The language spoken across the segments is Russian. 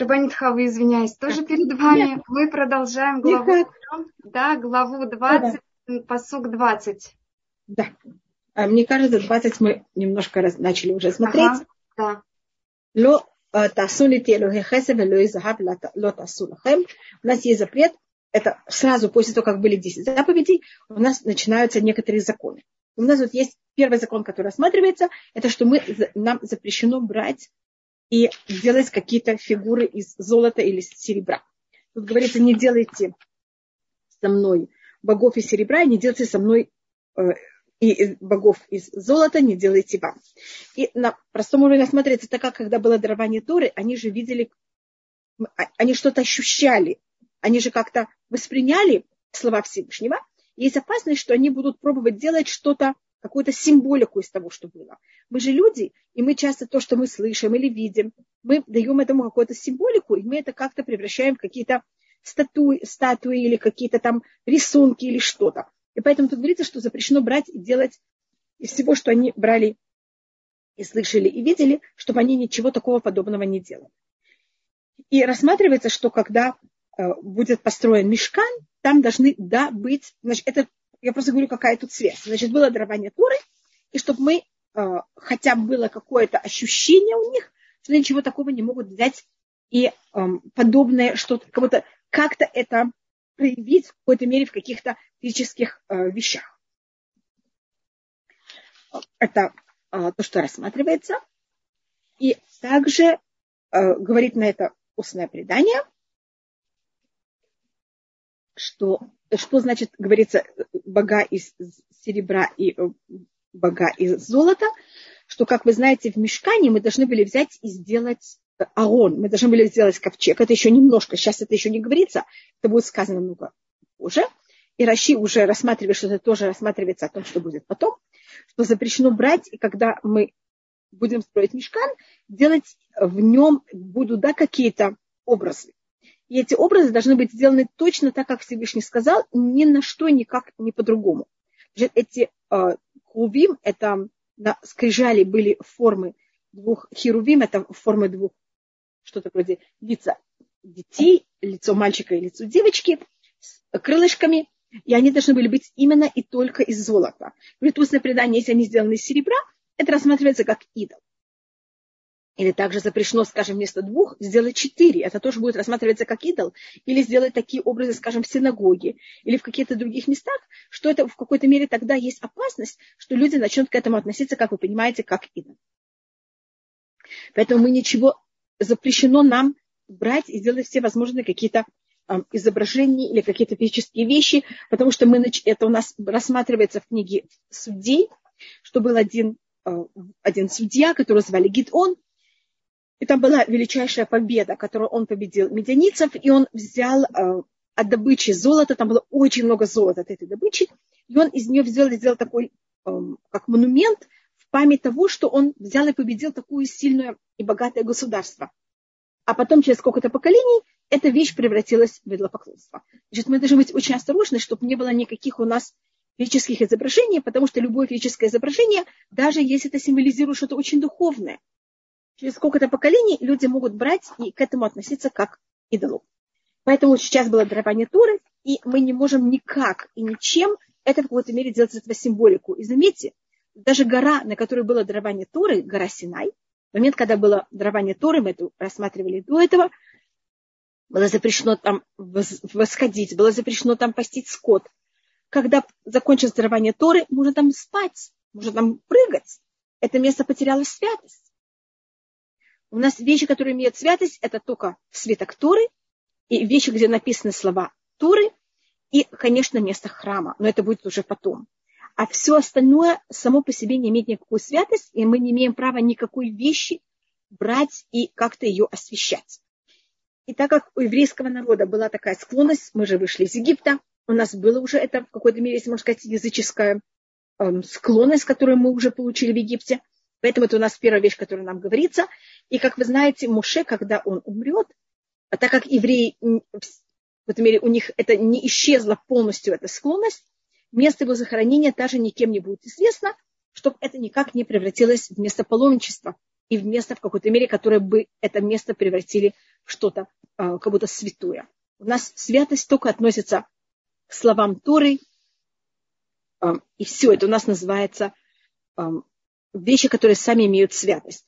Рабанит Хава, извиняюсь, тоже перед вами. Нет. Мы продолжаем главу, да, главу 20, да. посук 20. Да. А мне кажется, 20 мы немножко раз, начали уже смотреть. Ага, да. Ло э, тасули ло тасулахем. У нас есть запрет. Это сразу после того, как были 10 заповедей, у нас начинаются некоторые законы. У нас вот есть первый закон, который рассматривается, это что мы, нам запрещено брать и делать какие-то фигуры из золота или серебра. Тут говорится, не делайте со мной богов из серебра, не делайте со мной э, и богов из золота, не делайте вам. И на простом уровне рассматривается, так как когда было дарование Торы, они же видели, а, они что-то ощущали, они же как-то восприняли слова Всевышнего. Есть опасность, что они будут пробовать делать что-то какую-то символику из того, что было. Мы же люди, и мы часто то, что мы слышим или видим, мы даем этому какую-то символику, и мы это как-то превращаем в какие-то статуи, статуи или какие-то там рисунки или что-то. И поэтому тут говорится, что запрещено брать и делать из всего, что они брали и слышали и видели, чтобы они ничего такого подобного не делали. И рассматривается, что когда э, будет построен мешкан, там должны да, быть, значит, это я просто говорю, какая тут связь. Значит, было дарование Туры, и чтобы мы, э, хотя бы было какое-то ощущение у них, что ничего такого не могут взять и э, подобное что-то, кого-то как-то это проявить в какой-то мере в каких-то физических э, вещах. Это э, то, что рассматривается. И также э, говорит на это устное предание, что что значит, говорится, бога из серебра и э, бога из золота, что, как вы знаете, в мешкане мы должны были взять и сделать э, аон, мы должны были сделать ковчег. Это еще немножко, сейчас это еще не говорится, это будет сказано много позже. И Раши уже рассматривает, что это тоже рассматривается о том, что будет потом, что запрещено брать, и когда мы будем строить мешкан, делать в нем будут да, какие-то образы. И эти образы должны быть сделаны точно так, как Всевышний сказал, ни на что никак не по-другому. Эти э, это на скрижали были формы двух херувим, это формы двух, что-то вроде лица детей, лицо мальчика и лицо девочки с крылышками, и они должны были быть именно и только из золота. Говорит, устное предание, если они сделаны из серебра, это рассматривается как идол. Или также запрещено, скажем, вместо двух сделать четыре. Это тоже будет рассматриваться как идол. Или сделать такие образы, скажем, в синагоге или в каких-то других местах, что это в какой-то мере тогда есть опасность, что люди начнут к этому относиться, как вы понимаете, как идол. Поэтому мы ничего запрещено нам брать и делать все возможные какие-то изображения или какие-то физические вещи, потому что мы, это у нас рассматривается в книге судей, что был один, а, один судья, которого звали Гидон, и там была величайшая победа, которую он победил медианицев, и он взял э, от добычи золота, там было очень много золота от этой добычи, и он из нее взял, сделал такой, э, как монумент в память того, что он взял и победил такое сильное и богатое государство. А потом, через сколько-то поколений, эта вещь превратилась в идолопоклонство. Значит, мы должны быть очень осторожны, чтобы не было никаких у нас физических изображений, потому что любое физическое изображение, даже если это символизирует что-то очень духовное, через сколько-то поколений люди могут брать и к этому относиться как к идолу. Поэтому сейчас было дарование Туры, и мы не можем никак и ничем это в какой-то мере делать из этого символику. И заметьте, даже гора, на которой было дарование Торы, гора Синай, в момент, когда было дарование Торы, мы это рассматривали до этого, было запрещено там восходить, было запрещено там постить скот. Когда закончилось дарование Торы, можно там спать, можно там прыгать. Это место потеряло святость. У нас вещи, которые имеют святость, это только свиток Торы, и вещи, где написаны слова Торы, и, конечно, место храма, но это будет уже потом. А все остальное само по себе не имеет никакую святость, и мы не имеем права никакой вещи брать и как-то ее освещать. И так как у еврейского народа была такая склонность, мы же вышли из Египта, у нас было уже это в какой-то мере, если можно сказать, языческая эм, склонность, которую мы уже получили в Египте. Поэтому это у нас первая вещь, которая нам говорится. И, как вы знаете, Муше, когда он умрет, а так как евреи, в этом мере, у них это не исчезла полностью, эта склонность, место его захоронения даже никем не будет известно, чтобы это никак не превратилось в место паломничества. и в место в какой-то мере, которое бы это место превратили в что-то а, как будто святое. У нас святость только относится к словам Торы, а, и все это у нас называется вещи, которые сами имеют святость.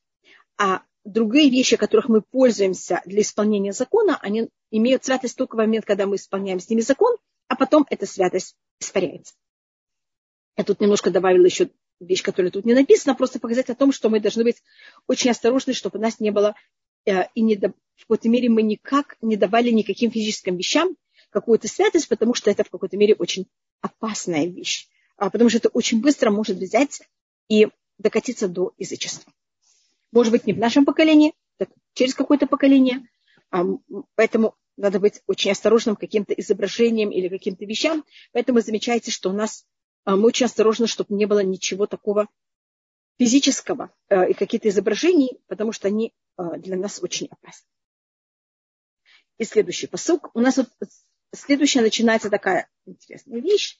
А другие вещи, которых мы пользуемся для исполнения закона, они имеют святость только в момент, когда мы исполняем с ними закон, а потом эта святость испаряется. Я тут немножко добавила еще вещь, которая тут не написана, просто показать о том, что мы должны быть очень осторожны, чтобы нас не было, э, и не, в какой-то мере мы никак не давали никаким физическим вещам какую-то святость, потому что это в какой-то мере очень опасная вещь. А, потому что это очень быстро может взять и докатиться до язычества. Может быть, не в нашем поколении, так через какое-то поколение. А, поэтому надо быть очень осторожным каким-то изображением или каким-то вещам. Поэтому замечайте, что у нас а, мы очень осторожны, чтобы не было ничего такого физического э, и какие-то изображений, потому что они э, для нас очень опасны. И следующий посук. У нас вот следующая начинается такая интересная вещь.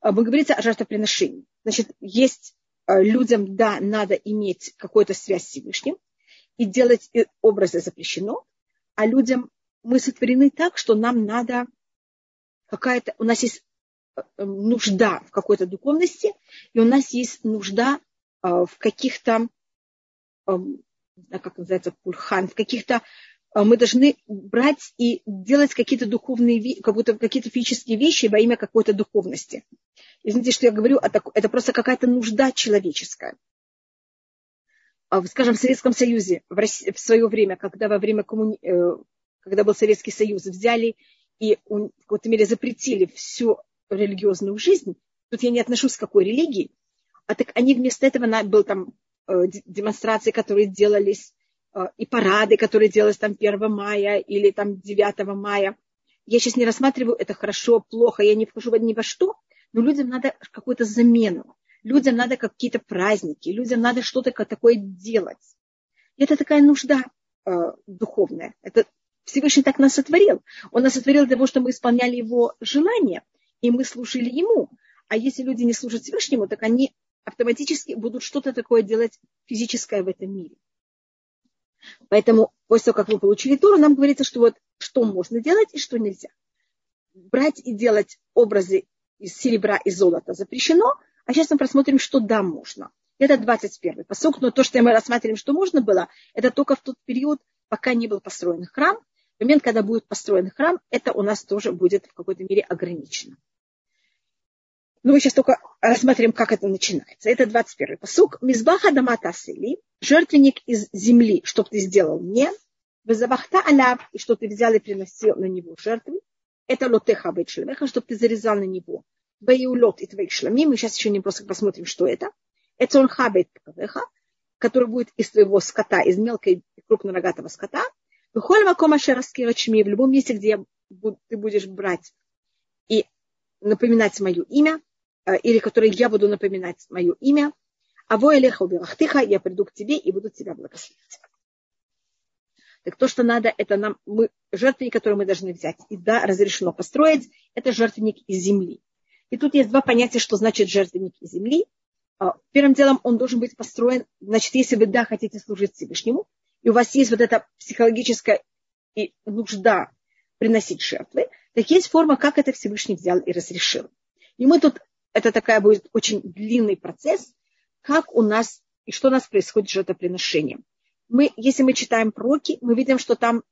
А, мы говорится о жертвоприношении. Значит, есть людям, да, надо иметь какую-то связь с Всевышним, и делать образы запрещено, а людям мы сотворены так, что нам надо какая-то, у нас есть Э, нужда в какой-то духовности, и у нас есть нужда э, в каких-то, эм, как называется, пульхан, в каких-то э, мы должны брать и делать какие-то духовные, как будто какие-то физические вещи во имя какой-то духовности. Извините, что я говорю, это просто какая-то нужда человеческая. А скажем, в Советском Союзе в, России, в свое время, когда во время коммуни... когда был Советский Союз, взяли и в какой-то мере запретили всю религиозную жизнь, тут я не отношусь к какой религии, а так они вместо этого, на, был там э, демонстрации, которые делались, э, и парады, которые делались там 1 мая или там 9 мая. Я сейчас не рассматриваю это хорошо, плохо, я не вхожу ни во что, но людям надо какую-то замену. Людям надо какие-то праздники, людям надо что-то такое делать. И это такая нужда э, духовная. Это Всевышний так нас сотворил. Он нас сотворил для того, чтобы мы исполняли его желания и мы служили ему. А если люди не служат Всевышнему, так они автоматически будут что-то такое делать физическое в этом мире. Поэтому после того, как мы получили Тору, нам говорится, что вот что можно делать и что нельзя. Брать и делать образы из серебра и золота запрещено, а сейчас мы просмотрим, что да, можно. Это 21 посок, но то, что мы рассматриваем, что можно было, это только в тот период, пока не был построен храм. В момент, когда будет построен храм, это у нас тоже будет в какой-то мере ограничено. Но ну, мы сейчас только рассмотрим, как это начинается. Это 21-й посук. Мизбаха дамата сели, жертвенник из земли, что ты сделал мне, вызабахта аляб, и что ты взял и приносил на него жертвы. Это лотеха бейт шлемеха, чтобы ты зарезал на него бейулот и твоих шламим. Мы сейчас еще не просто посмотрим, что это. Это он хабет который будет из твоего скота, из мелкой и крупнорогатого скота. Выхоль макома шераскирачми, в любом месте, где ты будешь брать и напоминать мое имя, Э, или которые я буду напоминать мое имя. А во элеха убирахтыха, я приду к тебе и буду тебя благословить. Так то, что надо, это нам, мы, жертвенник, который мы должны взять. И да, разрешено построить, это жертвенник из земли. И тут есть два понятия, что значит жертвенник из земли. А, первым делом он должен быть построен, значит, если вы, да, хотите служить Всевышнему, и у вас есть вот эта психологическая нужда приносить жертвы, так есть форма, как это Всевышний взял и разрешил. И мы тут это такая будет очень длинный процесс, как у нас и что у нас происходит с жертвоприношением. Мы, если мы читаем пророки, мы видим, что там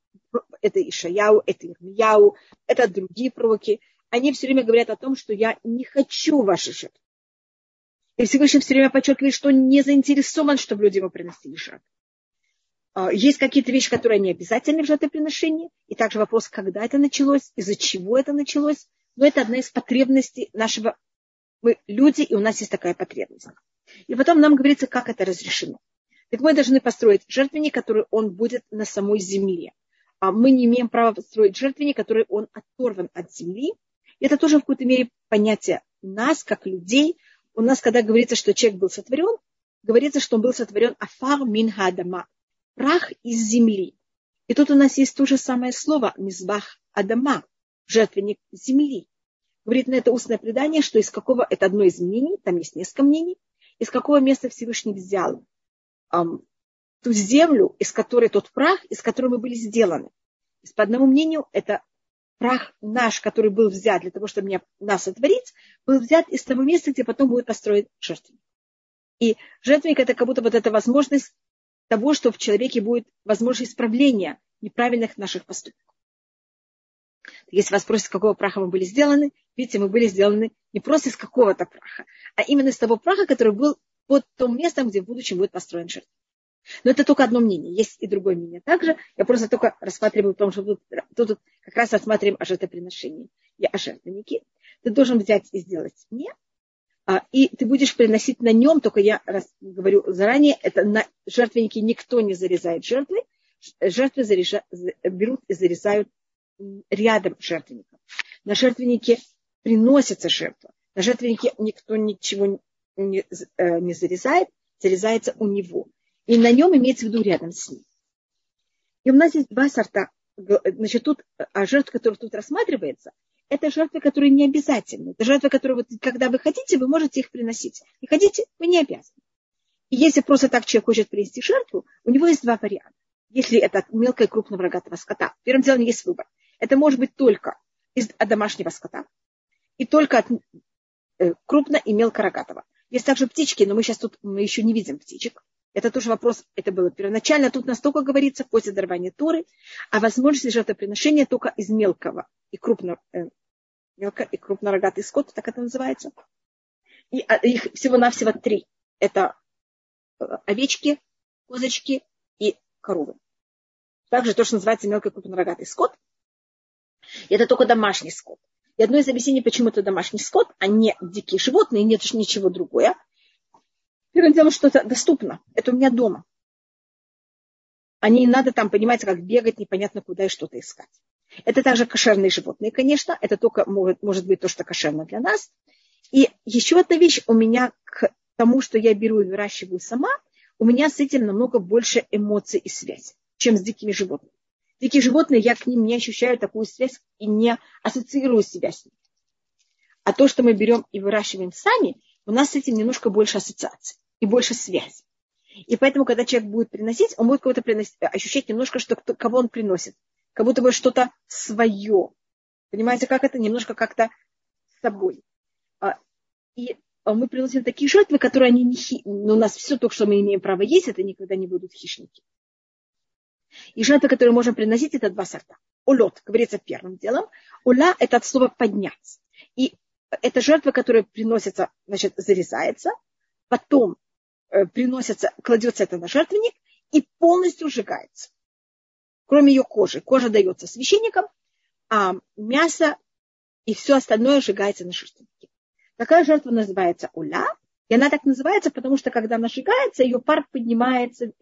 это Ишаяу, это Ирмияу, это другие пророки. Они все время говорят о том, что я не хочу ваши жертвы. И Всевышний все время подчеркивает, что не заинтересован, чтобы люди ему приносили жертвы. А, есть какие-то вещи, которые не обязательны в жертвоприношении. И также вопрос, когда это началось, из-за чего это началось. Но это одна из потребностей нашего мы люди, и у нас есть такая потребность. И потом нам говорится, как это разрешено. Так мы должны построить жертвенник, который он будет на самой земле. А мы не имеем права построить жертвенник, который он оторван от земли. И это тоже в какой-то мере понятие нас, как людей. У нас, когда говорится, что человек был сотворен, говорится, что он был сотворен афар мин хадама, прах из земли. И тут у нас есть то же самое слово, мизбах адама, жертвенник земли говорит на это устное предание, что из какого, это одно из мнений, там есть несколько мнений, из какого места Всевышний взял ту землю, из которой тот прах, из которой мы были сделаны. По одному мнению, это прах наш, который был взят для того, чтобы меня, нас сотворить, был взят из того места, где потом будет построен жертвенник. И жертвенник это как будто вот эта возможность того, что в человеке будет возможность исправления неправильных наших поступков. Если вас спросят, из какого праха мы были сделаны, видите, мы были сделаны не просто из какого-то праха, а именно из того праха, который был под том местом, где в будущем будет построен жертва. Но это только одно мнение. Есть и другое мнение также. Я просто только рассматриваю, потому что тут, тут как раз рассматриваем о жертвоприношении и о жертвеннике. Ты должен взять и сделать мне, а, и ты будешь приносить на нем, только я раз говорю заранее, это на жертвеннике никто не зарезает жертвы, жертвы зарежа, берут и зарезают рядом жертвенников. На жертвеннике приносится жертва. На жертвеннике никто ничего не, э, не зарезает, зарезается у него. И на нем имеется в виду рядом с ним. И у нас есть два сорта. Значит, тут, а жертва, которая тут рассматривается, это жертвы, которые не обязательны. Это жертвы, которые, вот, когда вы хотите, вы можете их приносить. Не хотите, вы не обязаны. И если просто так человек хочет принести жертву, у него есть два варианта. Если это мелкое и крупного рогатого скота. Первым делом есть выбор. Это может быть только из, от домашнего скота и только от э, крупно и мелкорогатого. Есть также птички, но мы сейчас тут мы еще не видим птичек. Это тоже вопрос, это было первоначально. Тут настолько говорится после дарования Торы о возможности жертвоприношения только из мелкого и крупного, э, мелко и крупнорогатый скот, так это называется. И а, их всего-навсего три. Это э, овечки, козочки и коровы. Также то, что называется мелко и крупнорогатый скот. Это только домашний скот. Одно из объяснений, почему это домашний скот, а не дикие животные, нет ничего другое. Первым делом, что это доступно. Это у меня дома. А не надо там, понимаете, как бегать, непонятно куда и что-то искать. Это также кошерные животные, конечно. Это только может, может быть то, что кошерно для нас. И еще одна вещь у меня к тому, что я беру и выращиваю сама, у меня с этим намного больше эмоций и связь, чем с дикими животными. Дикие животные, я к ним не ощущаю такую связь и не ассоциирую себя с ними. А то, что мы берем и выращиваем сами, у нас с этим немножко больше ассоциаций и больше связи. И поэтому, когда человек будет приносить, он будет кого-то приносить, ощущать немножко, что кто, кого он приносит. Как будто бы что-то свое. Понимаете, как это? Немножко как-то с собой. А, и а, мы приносим такие жертвы, которые они не хи... Но у нас все то, что мы имеем право есть, это никогда не будут хищники. И жертвы, которые можем приносить, это два сорта. Улет, говорится первым делом. Ула – это от слова подняться. И это жертва, которая приносится, значит, зарезается, потом э, приносится, кладется это на жертвенник и полностью сжигается. Кроме ее кожи. Кожа дается священникам, а мясо и все остальное сжигается на жертвеннике. Такая жертва называется уля. И она так называется, потому что когда она сжигается, ее пар поднимается,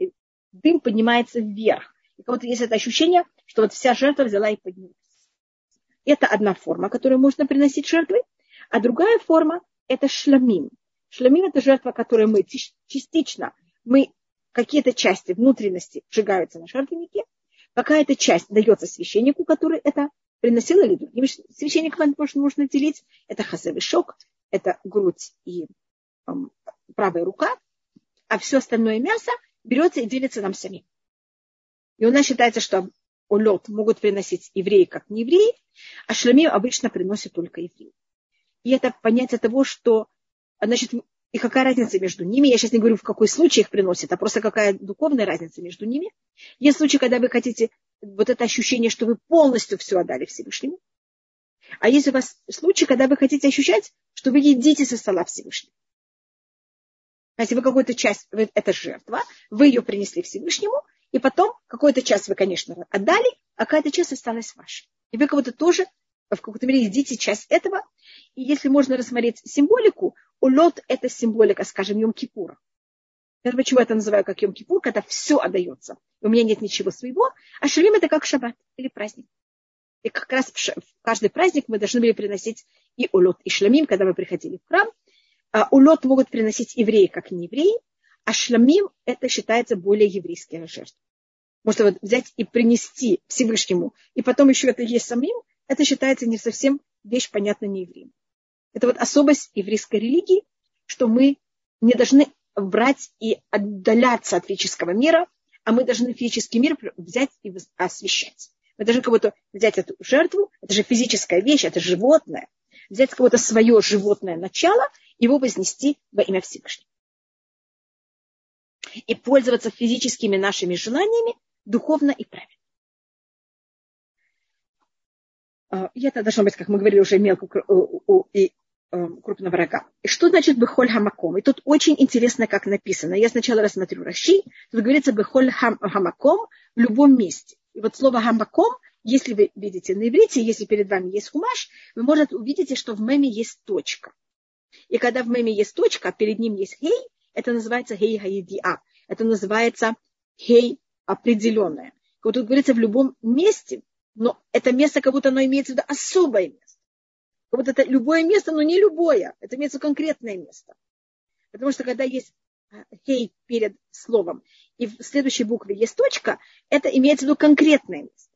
дым поднимается вверх. И будто есть это ощущение, что вот вся жертва взяла и поднялась. Это одна форма, которую можно приносить жертвой. А другая форма – это шламим. Шламим – это жертва, которую мы частично, мы какие-то части внутренности сжигаются на жертвеннике, какая-то часть дается священнику, который это приносил, или другим священникам можно, можно делить. Это хазовый шок, это грудь и эм, правая рука, а все остальное мясо берется и делится нам самим. И у нас считается, что улет могут приносить евреи как не евреи, а шламим обычно приносят только евреи. И это понятие того, что, значит, и какая разница между ними? Я сейчас не говорю, в какой случай их приносят, а просто какая духовная разница между ними. Есть случаи, когда вы хотите вот это ощущение, что вы полностью все отдали Всевышнему. А есть у вас случаи, когда вы хотите ощущать, что вы едите со стола Всевышнего. Если вы какую-то часть, это жертва, вы ее принесли Всевышнему, и потом какую-то часть вы, конечно, отдали, а какая-то часть осталась вашей. И вы кого-то тоже в какой-то мере едите часть этого. И если можно рассмотреть символику, улет – это символика, скажем, Йом-Кипура. Это почему я это называю как Йом-Кипур, когда все отдается. У меня нет ничего своего. А Шалим – это как шаббат или праздник. И как раз в каждый праздник мы должны были приносить и улет, и шламим, когда мы приходили в храм. А улет могут приносить евреи, как не евреи, а шламим – это считается более еврейская жертва. Можно вот взять и принести Всевышнему, и потом еще это есть самим, это считается не совсем вещь, понятна не евреям. Это вот особость еврейской религии, что мы не должны брать и отдаляться от физического мира, а мы должны физический мир взять и освещать. Мы должны кого-то взять эту жертву, это же физическая вещь, это животное, взять кого-то свое животное начало, его вознести во имя Всевышнего. И пользоваться физическими нашими желаниями духовно и правильно. А, и это должно быть, как мы говорили, уже мелко и Эм, крупного рога. И что значит бехоль хамаком? И тут очень интересно, как написано. Я сначала рассмотрю Раши. Тут говорится бехоль хам, хамаком в любом месте. И вот слово хамаком, если вы видите на иврите, если перед вами есть хумаш, вы можете увидеть, что в меме есть точка. И когда в меме есть точка, а перед ним есть хей, это называется хей хаидиа. Это называется хей определенное. Вот тут говорится в любом месте, но это место, как будто оно имеется в виду особое место. Вот это любое место, но не любое. Это имеется конкретное место. Потому что когда есть э, хей перед словом, и в следующей букве есть точка, это имеется в виду конкретное место.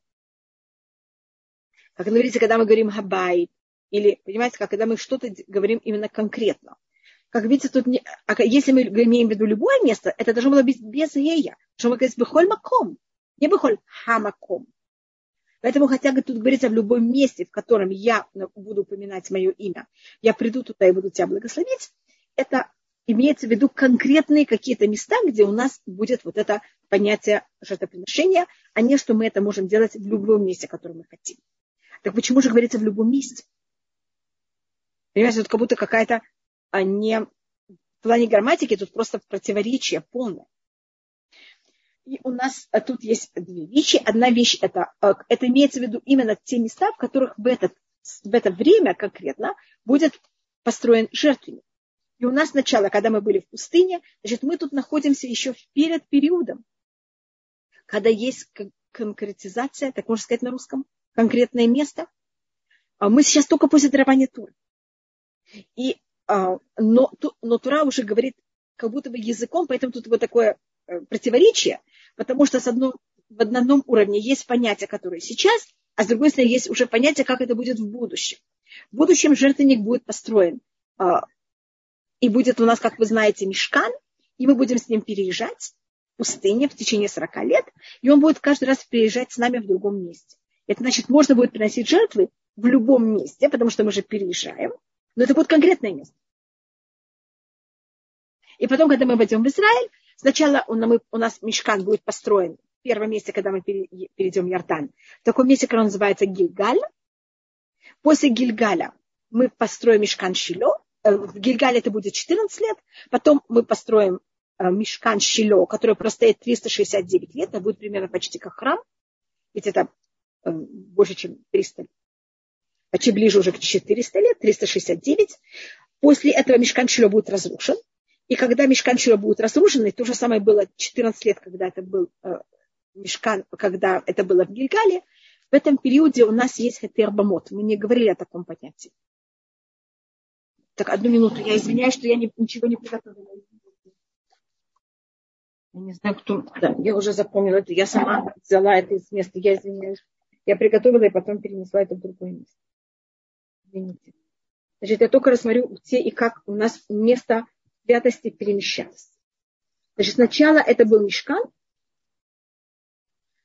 Как говорится, когда мы говорим хабай, или, понимаете, как когда мы что-то говорим именно конкретно. Как видите, тут не, а если мы имеем в виду любое место, это должно было быть без ея. Что мы говорим, бихоль маком, не бихоль хамаком. Поэтому, хотя тут говорится в любом месте, в котором я буду упоминать мое имя, я приду туда и буду тебя благословить, это имеется в виду конкретные какие-то места, где у нас будет вот это понятие жертвоприношения, а не что мы это можем делать в любом месте, которое мы хотим. Так почему же говорится в любом месте? Понимаете, тут как будто какая-то а не в плане грамматики, тут просто противоречие полное. И у нас э, тут есть две вещи. Одна вещь это, э, это имеется в виду именно те места, в которых в, этот, в это время конкретно будет построен жертвенник. И у нас сначала, когда мы были в пустыне, значит, мы тут находимся еще перед периодом, когда есть конкретизация, так можно сказать на русском, конкретное место. А мы сейчас только после дарования Туры. И, а, но, но Тура уже говорит как будто бы языком, поэтому тут вот такое э, противоречие, Потому что с одном, в одном уровне есть понятия, которые сейчас, а с другой стороны есть уже понятие, как это будет в будущем. В будущем жертвенник будет построен. А, и будет у нас, как вы знаете, мешкан, и мы будем с ним переезжать в пустыне в течение 40 лет, и он будет каждый раз переезжать с нами в другом месте. Это значит, можно будет приносить жертвы в любом месте, потому что мы же переезжаем, но это будет конкретное место. И потом, когда мы войдем в Израиль, Сначала он, у нас мешкан будет построен в первом месте, когда мы перейдем в Ярдан. В таком месте, которое называется Гильгаль. После Гильгаля мы построим мешкан Шило. Э, в Гильгале это будет 14 лет. Потом мы построим э, мешкан Шило, который простоит 369 лет. Это будет примерно почти как храм. Ведь это э, больше, чем 300 лет. Почти ближе уже к 400 лет, 369. После этого мешкан Шило будет разрушен. И когда мешкан Шира будет разрушен, и то же самое было 14 лет, когда это был э, мешкан, когда это было в Гильгале, в этом периоде у нас есть хетербамот. Мы не говорили о таком понятии. Так, одну минуту. Я извиняюсь, что я не, ничего не приготовила. Я не знаю, кто... Да, я уже запомнила это. Я сама взяла это из места. Я извиняюсь. Я приготовила и потом перенесла это в другое место. Извините. Значит, я только рассмотрю где и как у нас место святости перемещаться. Значит, сначала это был мешкан,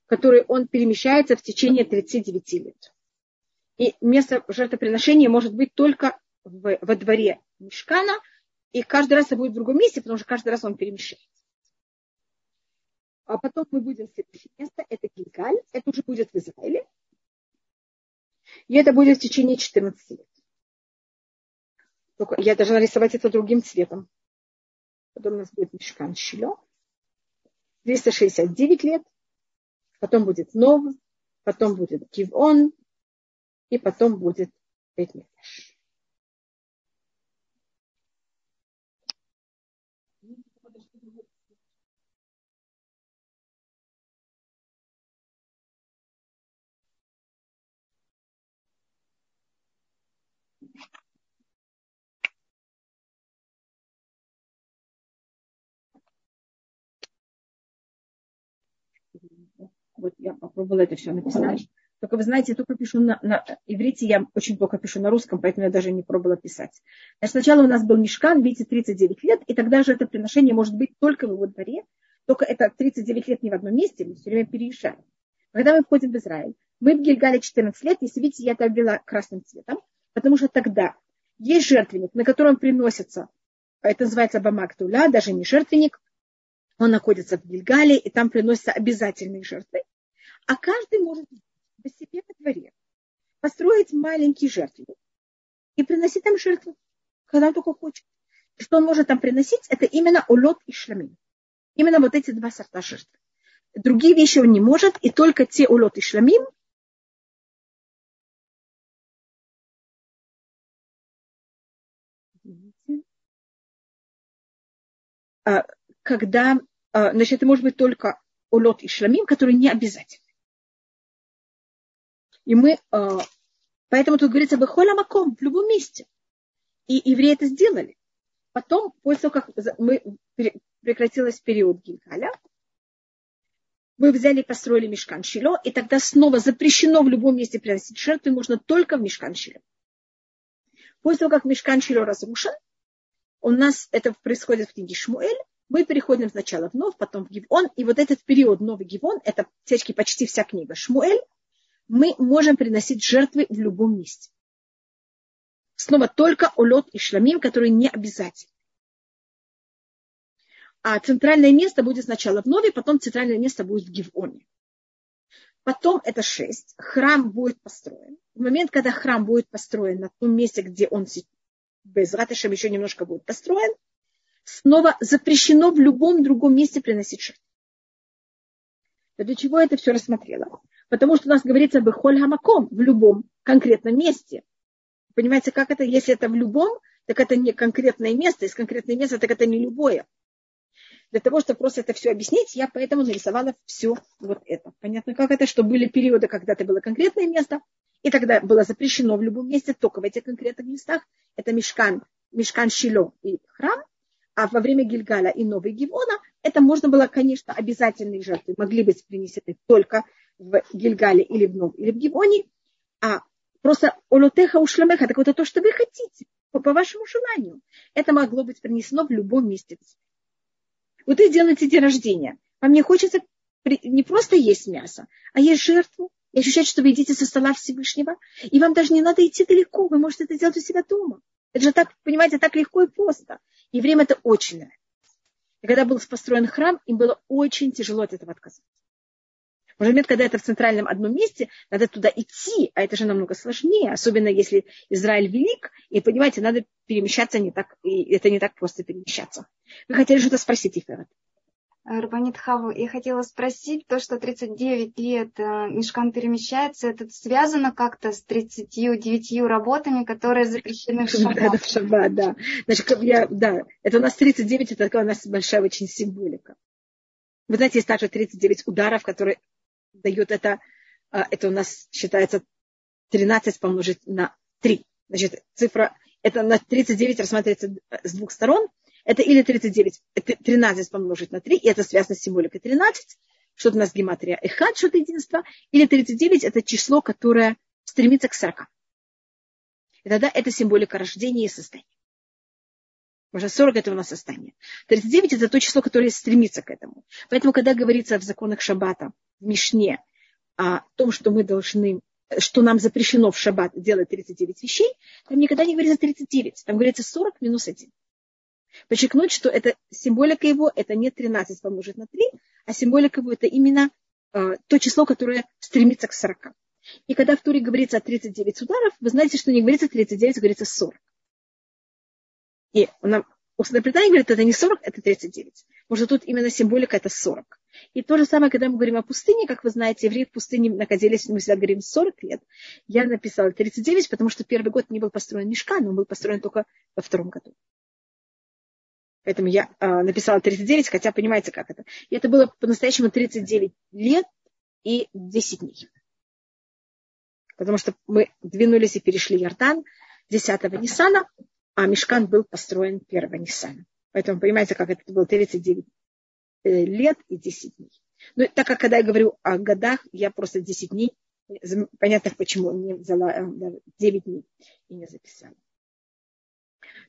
который он перемещается в течение 39 лет. И место жертвоприношения может быть только в, во дворе мешкана, и каждый раз это будет в другом месте, потому что каждый раз он перемещается. А потом мы будем следующее место, это Гильгаль, это уже будет в Израиле. И это будет в течение 14 лет. Только я должна рисовать это другим цветом. Потом у нас будет Мешкан Шило. 269 лет. Потом будет Нов. Потом будет Кивон. И потом будет Бетмикдаш. Вот я попробовала это все написать. Только вы знаете, я только пишу на, на иврите, я очень плохо пишу на русском, поэтому я даже не пробовала писать. Значит, сначала у нас был мешкан, видите, 39 лет, и тогда же это приношение может быть только в его дворе, только это 39 лет не в одном месте, мы все время переезжаем. Когда мы входим в Израиль, мы в Гильгале 14 лет, если видите, я это обвела красным цветом, потому что тогда есть жертвенник, на котором приносится, это называется Бамактуля, даже не жертвенник, он находится в Гильгале, и там приносятся обязательные жертвы. А каждый может по себе во дворе построить маленький жертвенник и приносить там жертву, когда он только хочет. И что он может там приносить, это именно улет и шламин. Именно вот эти два сорта жертвы. Другие вещи он не может, и только те улет и шламим, а, когда, а, значит, это может быть только улет и шламим, которые не обязательны. И мы, а, поэтому тут говорится, бехоля маком, в любом месте. И евреи это сделали. Потом, после того, как мы прекратился период Гилгаля, мы взяли и построили мешкан Шило, и тогда снова запрещено в любом месте приносить жертвы, можно только в мешкан Шило. После того, как мешкан Шило разрушен, у нас это происходит в книге Шмуэль, мы переходим сначала в Нов, потом в Гивон, и вот этот период Новый Гивон, это всячески почти вся книга Шмуэль, мы можем приносить жертвы в любом месте. Снова только улет и шламим, которые не обязательны а центральное место будет сначала в Нове, потом центральное место будет в Гивоне. Потом это шесть. Храм будет построен. В момент, когда храм будет построен на том месте, где он без ратышем еще немножко будет построен, снова запрещено в любом другом месте приносить жертву. Для чего я это все рассмотрела? Потому что у нас говорится «бехоль хамаком» в любом конкретном месте. Понимаете, как это? Если это в любом, так это не конкретное место. Если конкретное место, так это не любое. Для того, чтобы просто это все объяснить, я поэтому нарисовала все вот это. Понятно, как это, что были периоды, когда это было конкретное место, и тогда было запрещено в любом месте, только в этих конкретных местах. Это мешкан, мешкан Шило и храм, а во время Гильгаля и Новой Гивона это можно было, конечно, обязательные жертвы могли быть принесены только в Гильгале или в Нов, или в Гивоне, а просто олотеха ушламеха, так вот это то, что вы хотите, по, по вашему желанию. Это могло быть принесено в любом месте. Вот вы делаете день рождения. Вам не хочется не просто есть мясо, а есть жертву и ощущать, что вы едите со стола Всевышнего. И вам даже не надо идти далеко, вы можете это сделать у себя дома. Это же так, понимаете, так легко и просто. И время это очень нравится. Когда был построен храм, им было очень тяжело от этого отказаться. В момент, когда это в центральном одном месте, надо туда идти, а это же намного сложнее, особенно если Израиль велик, и, понимаете, надо перемещаться не так, и это не так просто перемещаться. Вы хотели что-то спросить, Иферат? Рабанит Хаву, я хотела спросить, то, что 39 лет э, Мешкан перемещается, это связано как-то с 39 работами, которые запрещены в шаббат? Да, в шаббат, да. Значит, я, да, это у нас 39, это такая у нас большая очень символика. Вы знаете, есть также 39 ударов, которые дают это, а, это у нас считается 13 помножить на 3. Значит, цифра, это на 39 рассматривается с двух сторон, это или 39, 13 помножить на 3, и это связано с символикой 13, что-то у нас гематрия эхад, что-то единство, или 39 это число, которое стремится к 40. И тогда это символика рождения и состояния. Уже 40 это у нас состояние. 39 это то число, которое стремится к этому. Поэтому, когда говорится в законах Шаббата, в Мишне, о том, что мы должны, что нам запрещено в Шаббат делать 39 вещей, там никогда не говорится 39, там говорится 40 минус 1. Подчеркнуть, что это символика его, это не 13 помножить на 3, а символика его это именно э, то число, которое стремится к 40. И когда в Туре говорится о 39 ударов, вы знаете, что не говорится 39, а говорится 40. И нам устное предание говорит, это не 40, это 39. Может, тут именно символика это 40. И то же самое, когда мы говорим о пустыне, как вы знаете, евреи в пустыне находились, мы всегда говорим 40 лет. Я написала 39, потому что первый год не был построен мешкан, он был построен только во втором году. Поэтому я э, написала 39, хотя понимаете, как это. И это было по-настоящему 39 лет и 10 дней. Потому что мы двинулись и перешли Иордан 10-го Ниссана, а Мешкан был построен 1 Ниссана. Поэтому понимаете, как это было 39 э, лет и 10 дней. Но так как когда я говорю о годах, я просто 10 дней, понятно, почему не взяла 9 э, дней и не записала.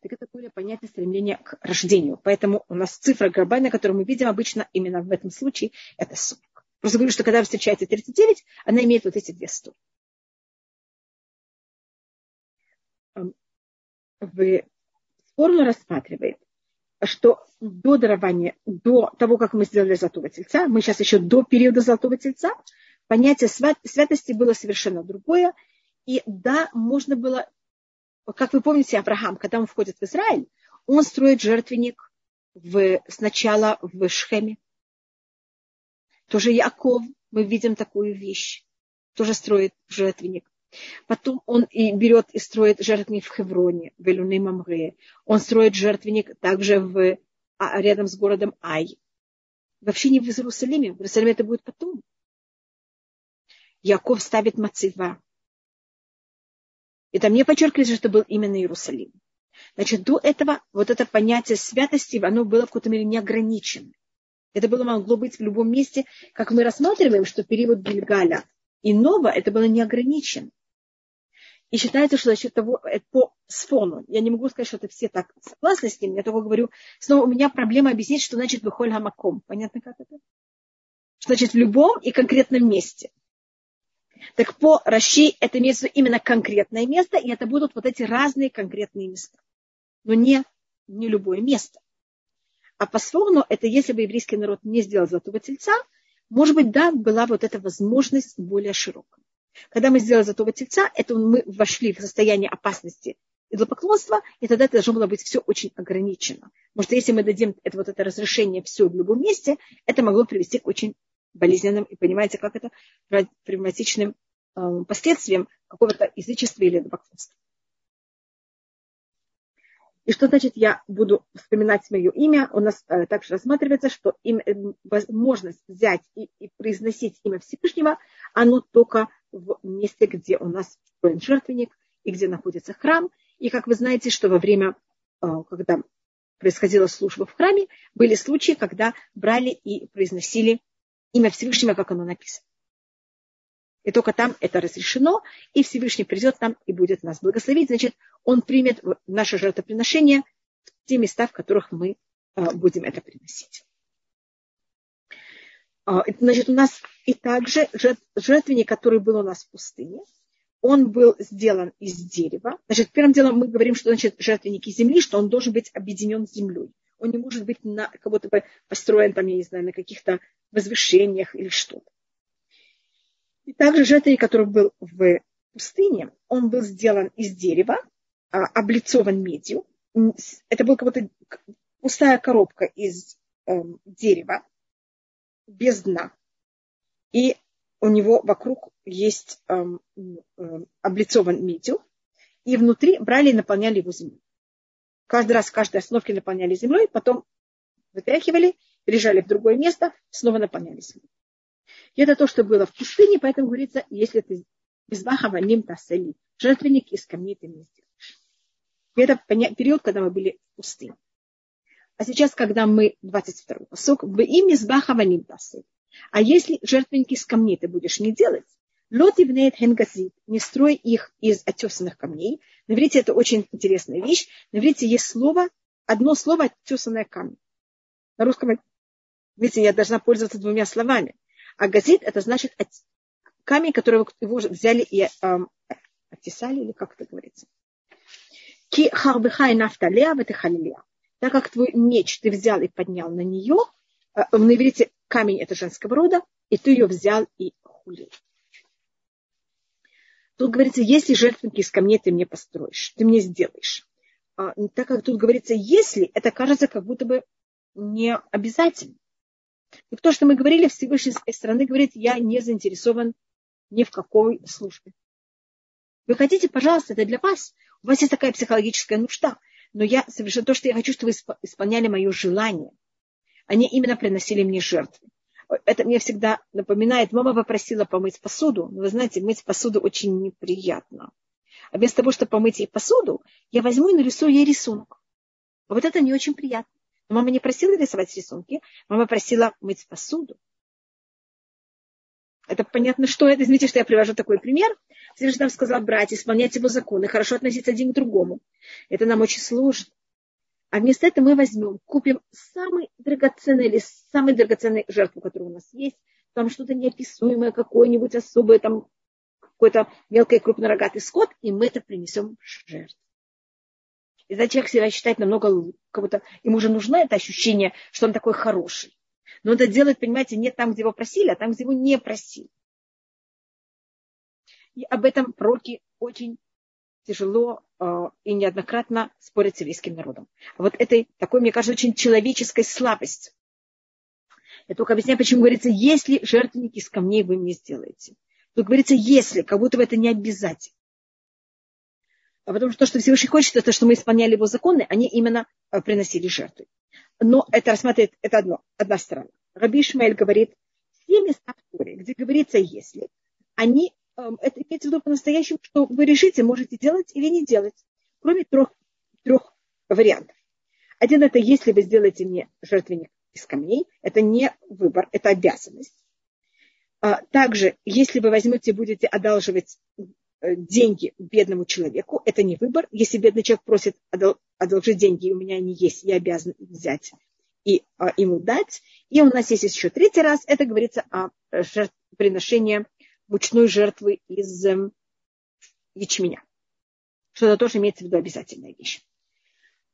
Так это более понятие стремления к рождению. Поэтому у нас цифра глобальная, которую мы видим обычно именно в этом случае, это 40. Просто говорю, что когда вы встречаете 39, она имеет вот эти две стороны. В формулу рассматривает, что до дарования, до того, как мы сделали золотого тельца, мы сейчас еще до периода золотого тельца, понятие святости было совершенно другое. И да, можно было, как вы помните, Авраам, когда он входит в Израиль, он строит жертвенник в, сначала в Шхеме. Тоже Яков, мы видим такую вещь, тоже строит жертвенник. Потом он и берет и строит жертвенник в Хевроне, в Элюне Мамре. Он строит жертвенник также в, а, рядом с городом Ай. Вообще не в Иерусалиме. В Иерусалиме это будет потом. Яков ставит Мацива. И там не подчеркивается, что это был именно Иерусалим. Значит, до этого вот это понятие святости, оно было в какой-то мере неограничено. Это было могло быть в любом месте, как мы рассматриваем, что период Гильгаля и Нова это было неограничено. И считается, что за счет того, э, по сфону, я не могу сказать, что это все так согласны с ним, я только говорю, снова у меня проблема объяснить, что значит выхоль хамаком. Понятно, как это? Значит в любом и конкретном месте. Так по Раши это имеется именно конкретное место, и это будут вот эти разные конкретные места. Но не, не любое место. А по сфону это если бы еврейский народ не сделал золотого тельца, может быть, да, была вот эта возможность более широкая. Когда мы сделали золотого тельца, это мы вошли в состояние опасности идолопоклонства, и тогда это должно было быть все очень ограничено. Может, если мы дадим это, вот это разрешение все в любом месте, это могло привести к очень болезненным, и понимаете, как это, травматичным э, последствиям какого-то язычества или идолопоклонства. И что значит я буду вспоминать мое имя? У нас э, также рассматривается, что им, э, возможность взять и, и произносить имя Всевышнего, оно только в месте, где у нас строен жертвенник и где находится храм. И как вы знаете, что во время, э, когда происходила служба в храме, были случаи, когда брали и произносили имя Всевышнего, как оно написано. И только там это разрешено, и Всевышний придет там и будет нас благословить. Значит, он примет наше жертвоприношение в те места, в которых мы а, будем это приносить. А, значит, у нас и также жертвенник, который был у нас в пустыне, он был сделан из дерева. Значит, первым делом мы говорим, что значит жертвенник из земли, что он должен быть объединен с землей. Он не может быть на, как будто бы построен там, я не знаю, на каких-то возвышениях или что-то. И также жертвенник, который был в пустыне, он был сделан из дерева, а, облицован медью. Это была как будто пустая коробка из э, дерева, без дна. И у него вокруг есть э, э, облицован медью. И внутри брали и наполняли его землей. Каждый раз каждой остановке наполняли землей, потом вытряхивали, переезжали в другое место, снова наполняли землей. И это то, что было в пустыне, поэтому говорится, если ты без ним тасели, жертвенник из камней ты не сделаешь. И это период, когда мы были в пустыне. А сейчас, когда мы, 22-й посок, в имя ним тасели. А если жертвенники из камней ты будешь не делать, лот и хенгазит, не строй их из отесанных камней. На иврите это очень интересная вещь. На иврите есть слово, одно слово отесанное камень. На русском, видите, я должна пользоваться двумя словами. А газит это значит камень, который его взяли и эм, оттесали, или как это говорится. Ки харбихай нафталеа ватихалилеа. Так как твой меч ты взял и поднял на нее, э, на иврите камень это женского рода, и ты ее взял и хулил. Тут говорится, если жертвенники из камней ты мне построишь, ты мне сделаешь. А, так как тут говорится, если, это кажется как будто бы не обязательно. И то, что мы говорили, Всевышний с своей стороны говорит, я не заинтересован ни в какой службе. Вы хотите, пожалуйста, это для вас. У вас есть такая психологическая нужда. Но я совершенно то, что я хочу, чтобы вы исполняли мое желание. Они именно приносили мне жертвы. Это мне всегда напоминает, мама попросила помыть посуду. Но вы знаете, мыть посуду очень неприятно. А вместо того, чтобы помыть ей посуду, я возьму и нарисую ей рисунок. Вот это не очень приятно. Мама не просила рисовать рисунки, мама просила мыть посуду. Это понятно, что это. Извините, что я привожу такой пример. Всевышний нам сказал брать, исполнять его законы, хорошо относиться один к другому. Это нам очень сложно. А вместо этого мы возьмем, купим самый драгоценный или самый драгоценный жертву, которая у нас есть, там что-то неописуемое, какое-нибудь особое, там какой-то мелкий крупнорогатый скот, и мы это принесем в жертву. И тогда человек себя считает намного, как будто ему уже нужно это ощущение, что он такой хороший. Но это делает, понимаете, не там, где его просили, а там, где его не просили. И об этом пророки очень тяжело э, и неоднократно спорят с еврейским народом. Вот этой такой, мне кажется, очень человеческой слабости. Я только объясняю, почему говорится, если жертвенники из камней вы мне сделаете. Тут говорится, если, как будто бы это не обязательно. А потому что то, что Всевышний хочет, это что мы исполняли его законы, они именно э, приносили жертвы. Но это рассматривает, это одно, одна сторона. Раби Ишмаэль говорит, все места в Торе, где говорится «если», они, это имеется в виду по-настоящему, что вы решите, можете делать или не делать, кроме трех, трех вариантов. Один это если вы сделаете мне жертвенник из камней, это не выбор, это обязанность. А также, если вы возьмете и будете одалживать э, деньги бедному человеку, это не выбор. Если бедный человек просит одолжить деньги, и у меня они есть, я обязан взять и а, ему дать. И у нас есть еще третий раз, это говорится о приношении мучной жертвы из э, ячменя. Что это тоже имеется в виду обязательная вещь.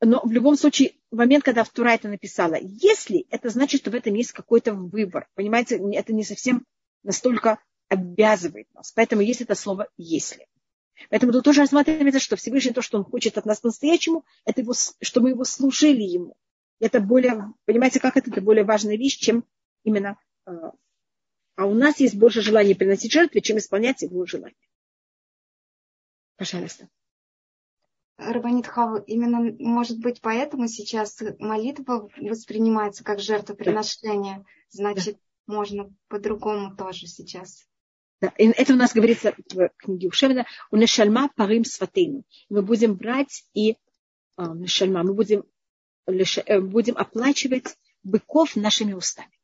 Но в любом случае, в момент, когда Тура это написала, если, это значит, что в этом есть какой-то выбор. Понимаете, это не совсем настолько обязывает нас. Поэтому есть это слово «если». Поэтому тут тоже рассматривается, что Всевышний то, что он хочет от нас по-настоящему, это его, что мы его служили ему. Это более, понимаете, как это, это более важная вещь, чем именно... Э, а у нас есть больше желания приносить жертвы, чем исполнять его желание. Пожалуйста. Рабанит Хава, именно, может быть, поэтому сейчас молитва воспринимается как жертвоприношение. Значит, да. можно по-другому тоже сейчас. Да, это у нас говорится в книге Ушевина. У Нешальма парим сватейну. Мы будем брать и Нешальма, мы будем, э, будем оплачивать быков нашими устами.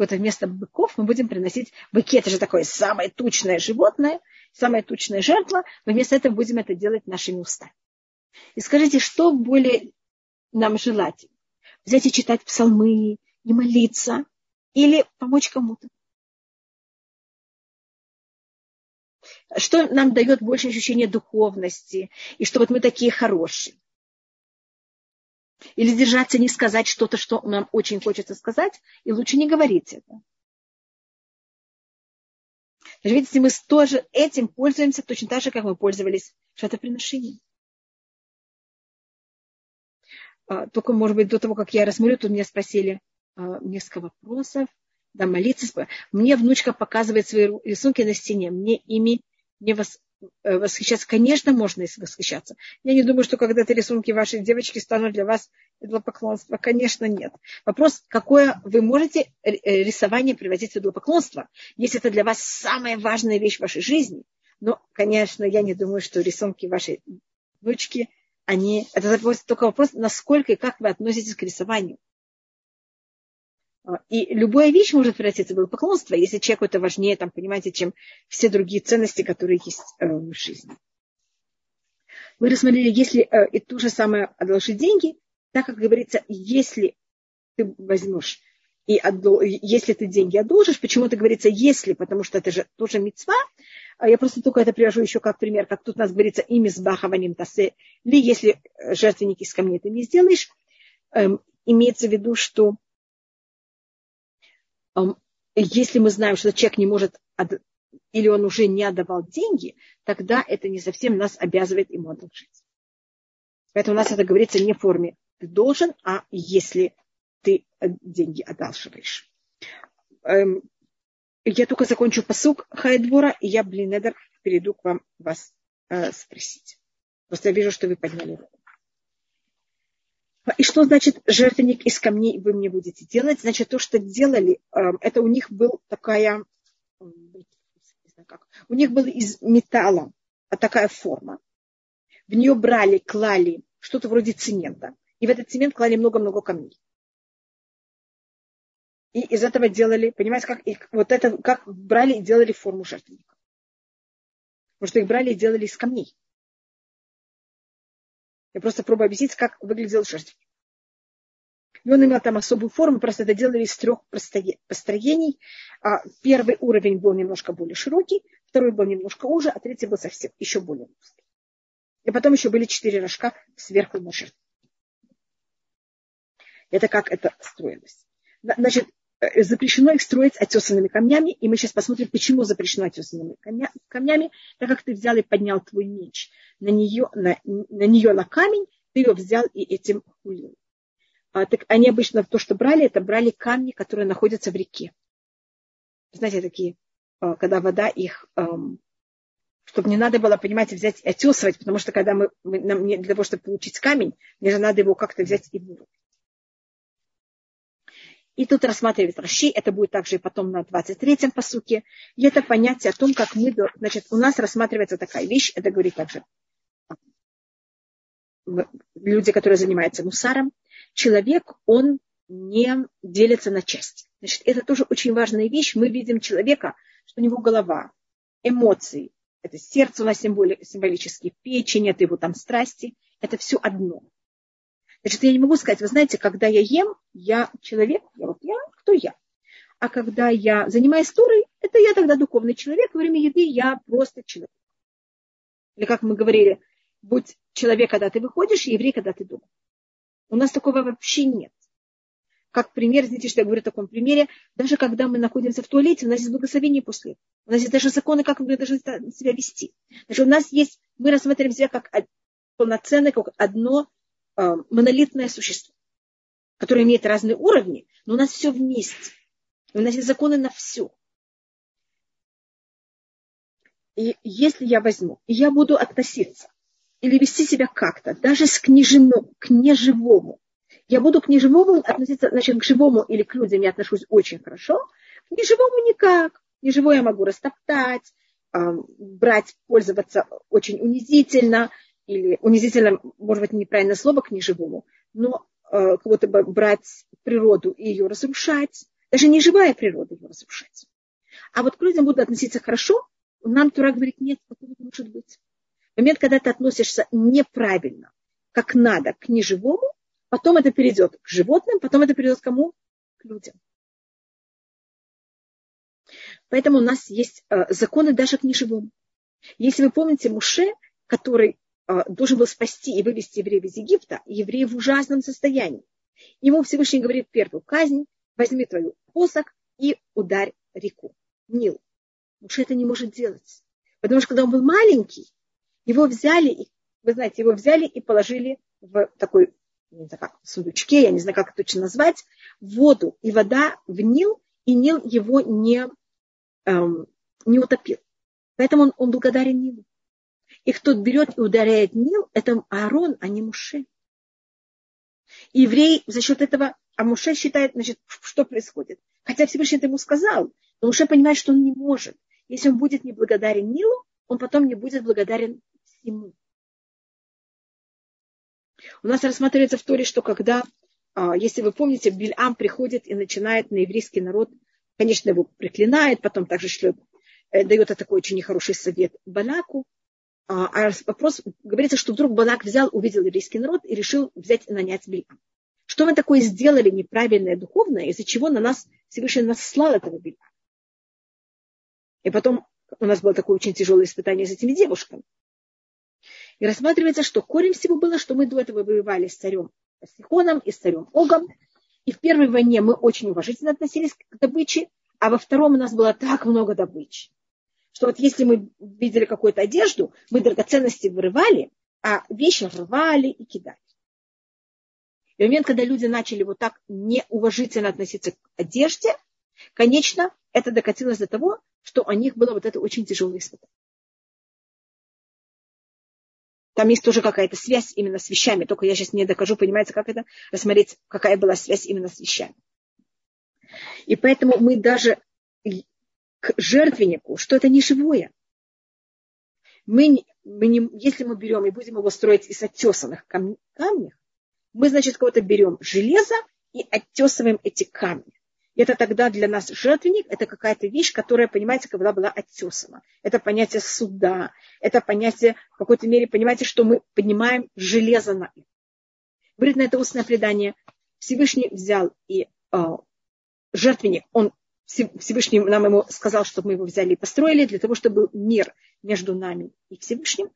Вот вместо быков мы будем приносить быки. Это же такое самое тучное животное, самая тучная жертва. Мы вместо этого будем это делать нашими устами. И скажите, что более нам желательно? Взять и читать псалмы, и молиться, или помочь кому-то? Что нам дает больше ощущения духовности, и что вот мы такие хорошие? Или держаться, не сказать что-то, что нам очень хочется сказать, и лучше не говорить это. Видите, мы тоже этим пользуемся точно так же, как мы пользовались жертвоприношением. А, только, может быть, до того, как я рассмотрю, тут меня спросили а, несколько вопросов. Да, молиться. Мне внучка показывает свои рисунки на стене. Мне ими не вос, восхищаться. Конечно, можно восхищаться. Я не думаю, что когда-то рисунки вашей девочки станут для вас идолопоклонства. Конечно, нет. Вопрос, какое вы можете э, рисование превратить в идолопоклонство, если это для вас самая важная вещь в вашей жизни. Но, конечно, я не думаю, что рисунки вашей дочки, они... Это только вопрос, насколько и как вы относитесь к рисованию. А, и любая вещь может превратиться в поклонство, если человеку это важнее, там, понимаете, чем все другие ценности, которые есть э, в жизни. Мы рассмотрели, если э, и то же самое одолжить деньги, так как говорится, если ты возьмешь и отдол... если ты деньги одолжишь, почему-то говорится если, потому что это же тоже мецва. А я просто только это привожу еще как пример, как тут у нас говорится ими с бахаваним тасе, ли если жертвенники из камней ты не сделаешь, эм, имеется в виду, что если мы знаем, что человек не может или он уже не отдавал деньги, тогда это не совсем нас обязывает ему одолжить. Поэтому у нас это говорится не в форме ты должен, а если ты э, деньги одалживаешь. Эм, я только закончу посук Хайдбора, и я, блин, перейду к вам вас э, спросить. Просто я вижу, что вы подняли руку. И что значит жертвенник из камней вы мне будете делать? Значит, то, что делали, эм, это у них был такая, у них был из металла такая форма. В нее брали, клали что-то вроде цемента. И в этот цемент клали много-много камней. И из этого делали, понимаете, как их, вот это, как брали и делали форму жертвенника. Потому что их брали и делали из камней. Я просто пробую объяснить, как выглядел жертвенник. И он имел там особую форму, просто это делали из трех построений. А первый уровень был немножко более широкий, второй был немножко уже, а третий был совсем еще более узкий. И потом еще были четыре рожка сверху на жертву. Это как это строилось. Значит, запрещено их строить отесанными камнями, и мы сейчас посмотрим, почему запрещено отесанными камнями, так как ты взял и поднял твой меч на нее, на, на нее на камень, ты ее взял и этим хулил. А, так они обычно то, что брали, это брали камни, которые находятся в реке. Знаете, такие, а, когда вода их, чтобы не надо было, понимаете, взять и отесывать, потому что когда мы, мы нам, для того, чтобы получить камень, мне же надо его как-то взять и вырубить. И тут рассматривает Раши, это будет также и потом на 23-м посуке. И это понятие о том, как мы, значит, у нас рассматривается такая вещь, это говорит также люди, которые занимаются мусаром, человек, он не делится на части. Значит, это тоже очень важная вещь. Мы видим человека, что у него голова, эмоции, это сердце у нас символически, печень, это его там страсти, это все одно. Значит, я не могу сказать, вы знаете, когда я ем, я человек, я вот я, кто я? А когда я занимаюсь турой, это я тогда духовный человек, во время еды я просто человек. Или как мы говорили, будь человек, когда ты выходишь, и еврей, когда ты дома. У нас такого вообще нет. Как пример, знаете, что я говорю в таком примере, даже когда мы находимся в туалете, у нас есть благословение после. У нас есть даже законы, как мы должны себя вести. Значит, у нас есть, мы рассматриваем себя как полноценное, как одно монолитное существо, которое имеет разные уровни, но у нас все вместе. У нас есть законы на все. И если я возьму, и я буду относиться или вести себя как-то, даже с к, неживому, к неживому. Я буду к неживому относиться, значит, к живому или к людям я отношусь очень хорошо, к неживому никак. Неживое я могу растоптать, брать, пользоваться очень унизительно, или унизительно, может быть, неправильное слово к неживому, но э, кого-то брать природу и ее разрушать, даже неживая природа ее разрушать. А вот к людям буду относиться хорошо, нам Тура говорит, нет, такого не может быть момент, когда ты относишься неправильно, как надо, к неживому, потом это перейдет к животным, потом это перейдет к кому? К людям. Поэтому у нас есть э, законы даже к неживому. Если вы помните Муше, который должен был спасти и вывести евреев из Египта, евреи в ужасном состоянии. Ему Всевышний говорит первую казнь, возьми твою посох и ударь реку, Нил. Муше это не может делать. Потому что когда он был маленький, его взяли, вы знаете, его взяли и положили в такой, не знаю, как, сундучке, я не знаю, как это точно назвать, воду, и вода в Нил, и Нил его не, эм, не утопил. Поэтому он, он благодарен Нилу. И кто берет и ударяет Нил, это Аарон, а не Муше. И еврей за счет этого, а Муше считает, значит, что происходит. Хотя Всевышний это ему сказал, но Муше понимает, что он не может. Если он будет неблагодарен Нилу, он потом не будет благодарен всему. У нас рассматривается в Торе, что когда, а, если вы помните, Бильам приходит и начинает на еврейский народ, конечно, его приклинает, потом также шлет, э, дает такой очень нехороший совет Балаку. А, а вопрос, говорится, что вдруг Балак взял, увидел еврейский народ и решил взять и нанять Бильам. Что мы такое сделали неправильное духовное, из-за чего на нас Всевышний наслал этого Бильама? И потом у нас было такое очень тяжелое испытание с этими девушками. И рассматривается, что корень всего было, что мы до этого воевали с царем Сихоном и с царем Огом. И в первой войне мы очень уважительно относились к добыче, а во втором у нас было так много добычи, что вот если мы видели какую-то одежду, мы драгоценности вырывали, а вещи рвали и кидали. И в момент, когда люди начали вот так неуважительно относиться к одежде, конечно, это докатилось до того, что у них было вот это очень тяжелое испытание. Там есть тоже какая-то связь именно с вещами, только я сейчас не докажу, понимаете, как это, рассмотреть, какая была связь именно с вещами. И поэтому мы даже к жертвеннику, что это не живое. Мы, мы не, если мы берем и будем его строить из оттесанных камней, мы, значит, кого-то берем железо и оттесываем эти камни. Это тогда для нас жертвенник, это какая-то вещь, которая, понимаете, когда была оттесана. Это понятие суда, это понятие, в какой-то мере, понимаете, что мы поднимаем железо на это. Говорит на это устное предание. Всевышний взял и э, жертвенник, он Всевышний нам ему сказал, чтобы мы его взяли и построили, для того, чтобы был мир между нами и Всевышним.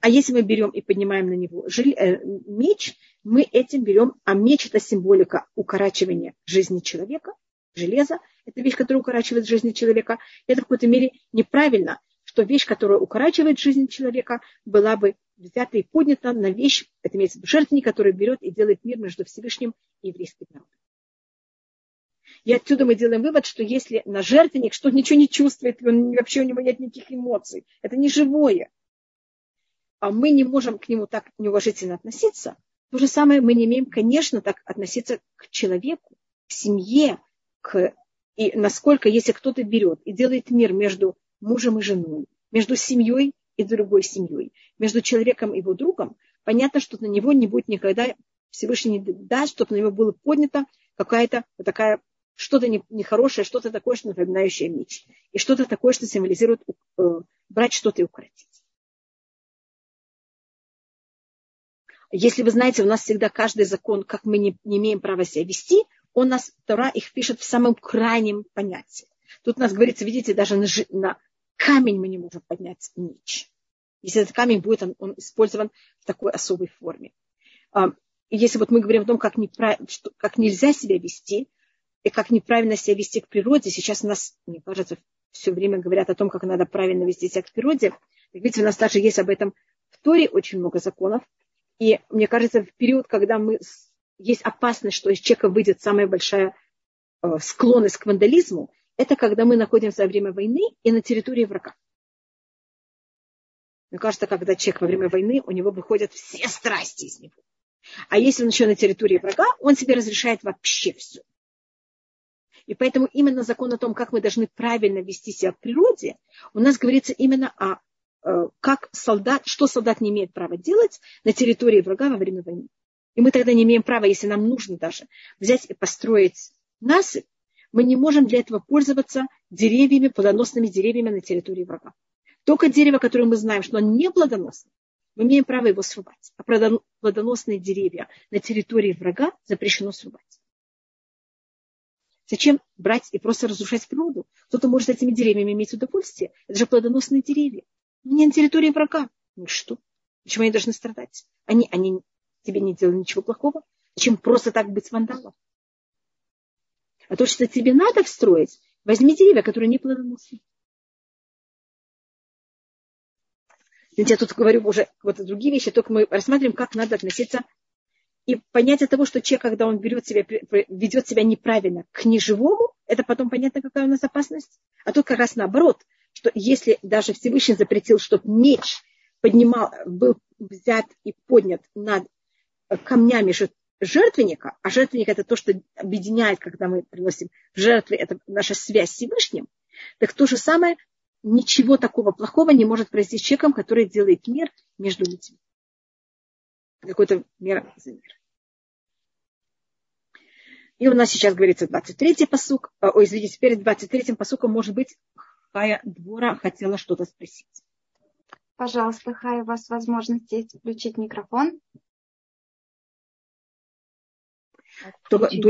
А если мы берем и поднимаем на него э, меч, мы этим берем, а меч это символика укорачивания жизни человека, железо, это вещь, которая укорачивает жизнь человека. Это в какой-то мере неправильно, что вещь, которая укорачивает жизнь человека, была бы взята и поднята на вещь, это имеется в виду жертвенник, который берет и делает мир между Всевышним и еврейским народом. И отсюда мы делаем вывод, что если на жертвенник, что ничего не чувствует, он, вообще у него нет никаких эмоций, это не живое, а мы не можем к нему так неуважительно относиться, то же самое мы не имеем, конечно, так относиться к человеку, к семье, к... и насколько, если кто-то берет и делает мир между мужем и женой, между семьей и другой семьей, между человеком и его другом, понятно, что на него не будет никогда Всевышний не даст, чтобы на него было поднято какая-то такая что-то нехорошее, что-то такое, что напоминающее меч. И что-то такое, что символизирует э, брать что-то и укоротить. Если вы знаете, у нас всегда каждый закон, как мы не, не имеем права себя вести, он нас, Тора их пишет в самом крайнем понятии. Тут у нас говорится, видите, даже на, на камень мы не можем поднять меч. Если этот камень будет он, он использован в такой особой форме. А, если вот мы говорим о том, как, что, как нельзя себя вести, и как неправильно себя вести к природе, сейчас у нас, мне кажется, все время говорят о том, как надо правильно вести себя к природе. Видите, у нас также есть об этом в Торе очень много законов. И мне кажется, в период, когда мы, есть опасность, что из человека выйдет самая большая э, склонность к вандализму, это когда мы находимся во время войны и на территории врага. Мне кажется, когда человек во время войны, у него выходят все страсти из него. А если он еще на территории врага, он себе разрешает вообще все. И поэтому именно закон о том, как мы должны правильно вести себя в природе, у нас говорится именно о Э, как солдат, что солдат не имеет права делать на территории врага во время войны. И мы тогда не имеем права, если нам нужно даже взять и построить насыпь, мы не можем для этого пользоваться деревьями, плодоносными деревьями на территории врага. Только дерево, которое мы знаем, что оно не плодоносное, мы имеем право его срубать. А плодоносные деревья на территории врага запрещено срубать. Зачем брать и просто разрушать природу? Кто-то может этими деревьями иметь удовольствие. Это же плодоносные деревья не на территории врага. Ну что? Почему они должны страдать? Они, они тебе не делали ничего плохого. Зачем просто так быть вандалом? А то, что тебе надо встроить, возьми деревья, которые не плодоносны. Я тут говорю уже вот другие вещи, только мы рассматриваем, как надо относиться. И понятие того, что человек, когда он берет себя, ведет себя неправильно к неживому, это потом понятно, какая у нас опасность. А тут как раз наоборот что если даже Всевышний запретил, чтобы меч поднимал, был взят и поднят над камнями жертвенника, а жертвенник это то, что объединяет, когда мы приносим жертвы, это наша связь с Всевышним, так то же самое, ничего такого плохого не может произойти с человеком, который делает мир между людьми. Какой-то мир за мир. И у нас сейчас говорится 23-й посук. Ой, извините, перед 23-м посуком может быть Хая Двора хотела что-то спросить. Пожалуйста, Хая, у вас возможность есть включить микрофон. Добрый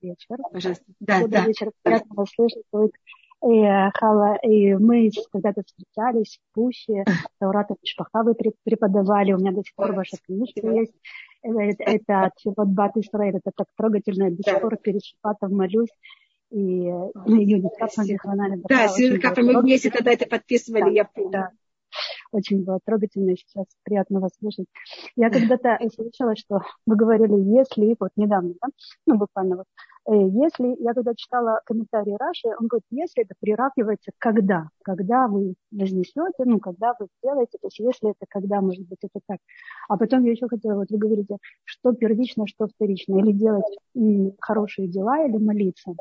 вечер. Пожалуйста. Да, Добрый да. вечер. Приятно вас слышать. И, Хала, и мы когда-то встречались в Пуще, Таурата Мишпаха вы преподавали, у меня до сих пор ваша книжка есть. Это, это от Шивот Бат это так трогательно, я до сих пор перед Шипатом молюсь и Юдит Капман Зихванали. Да, с Капман мы вместе тогда это подписывали, я помню. Да. Очень было трогательно, сейчас приятно вас слушать. Я когда-то слышала, что вы говорили, если, вот недавно, да, ну буквально вот, Э, если, я когда читала комментарии Раши, он говорит, если это приравнивается когда, когда вы вознесете, ну, когда вы сделаете, то есть если это когда, может быть, это так. А потом я еще хотела, вот вы говорите, что первично, что вторично, или делать хорошие дела, или молиться.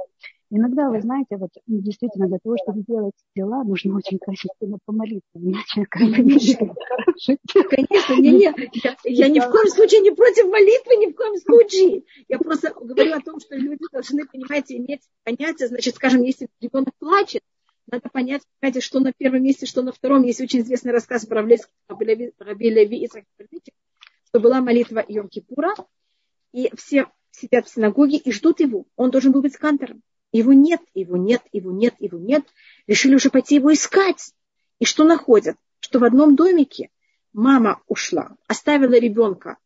Иногда, вы знаете, вот действительно для того, чтобы делать дела, нужно очень качественно помолиться. Иначе как бы Конечно, не, не. Я, я ни в коем случае не против молитвы, ни в коем случае. Я просто говорю о том, что люди должны, понимаете, иметь понятие, значит, скажем, если ребенок плачет, надо понять, понимаете, что на первом месте, что на втором. Есть очень известный рассказ про Раби Леви и что была молитва Йом-Кипура, и все сидят в синагоге и ждут его. Он должен был быть кантором. Его нет, его нет, его нет, его нет. Решили уже пойти его искать. И что находят? Что в одном домике мама ушла, оставила ребенка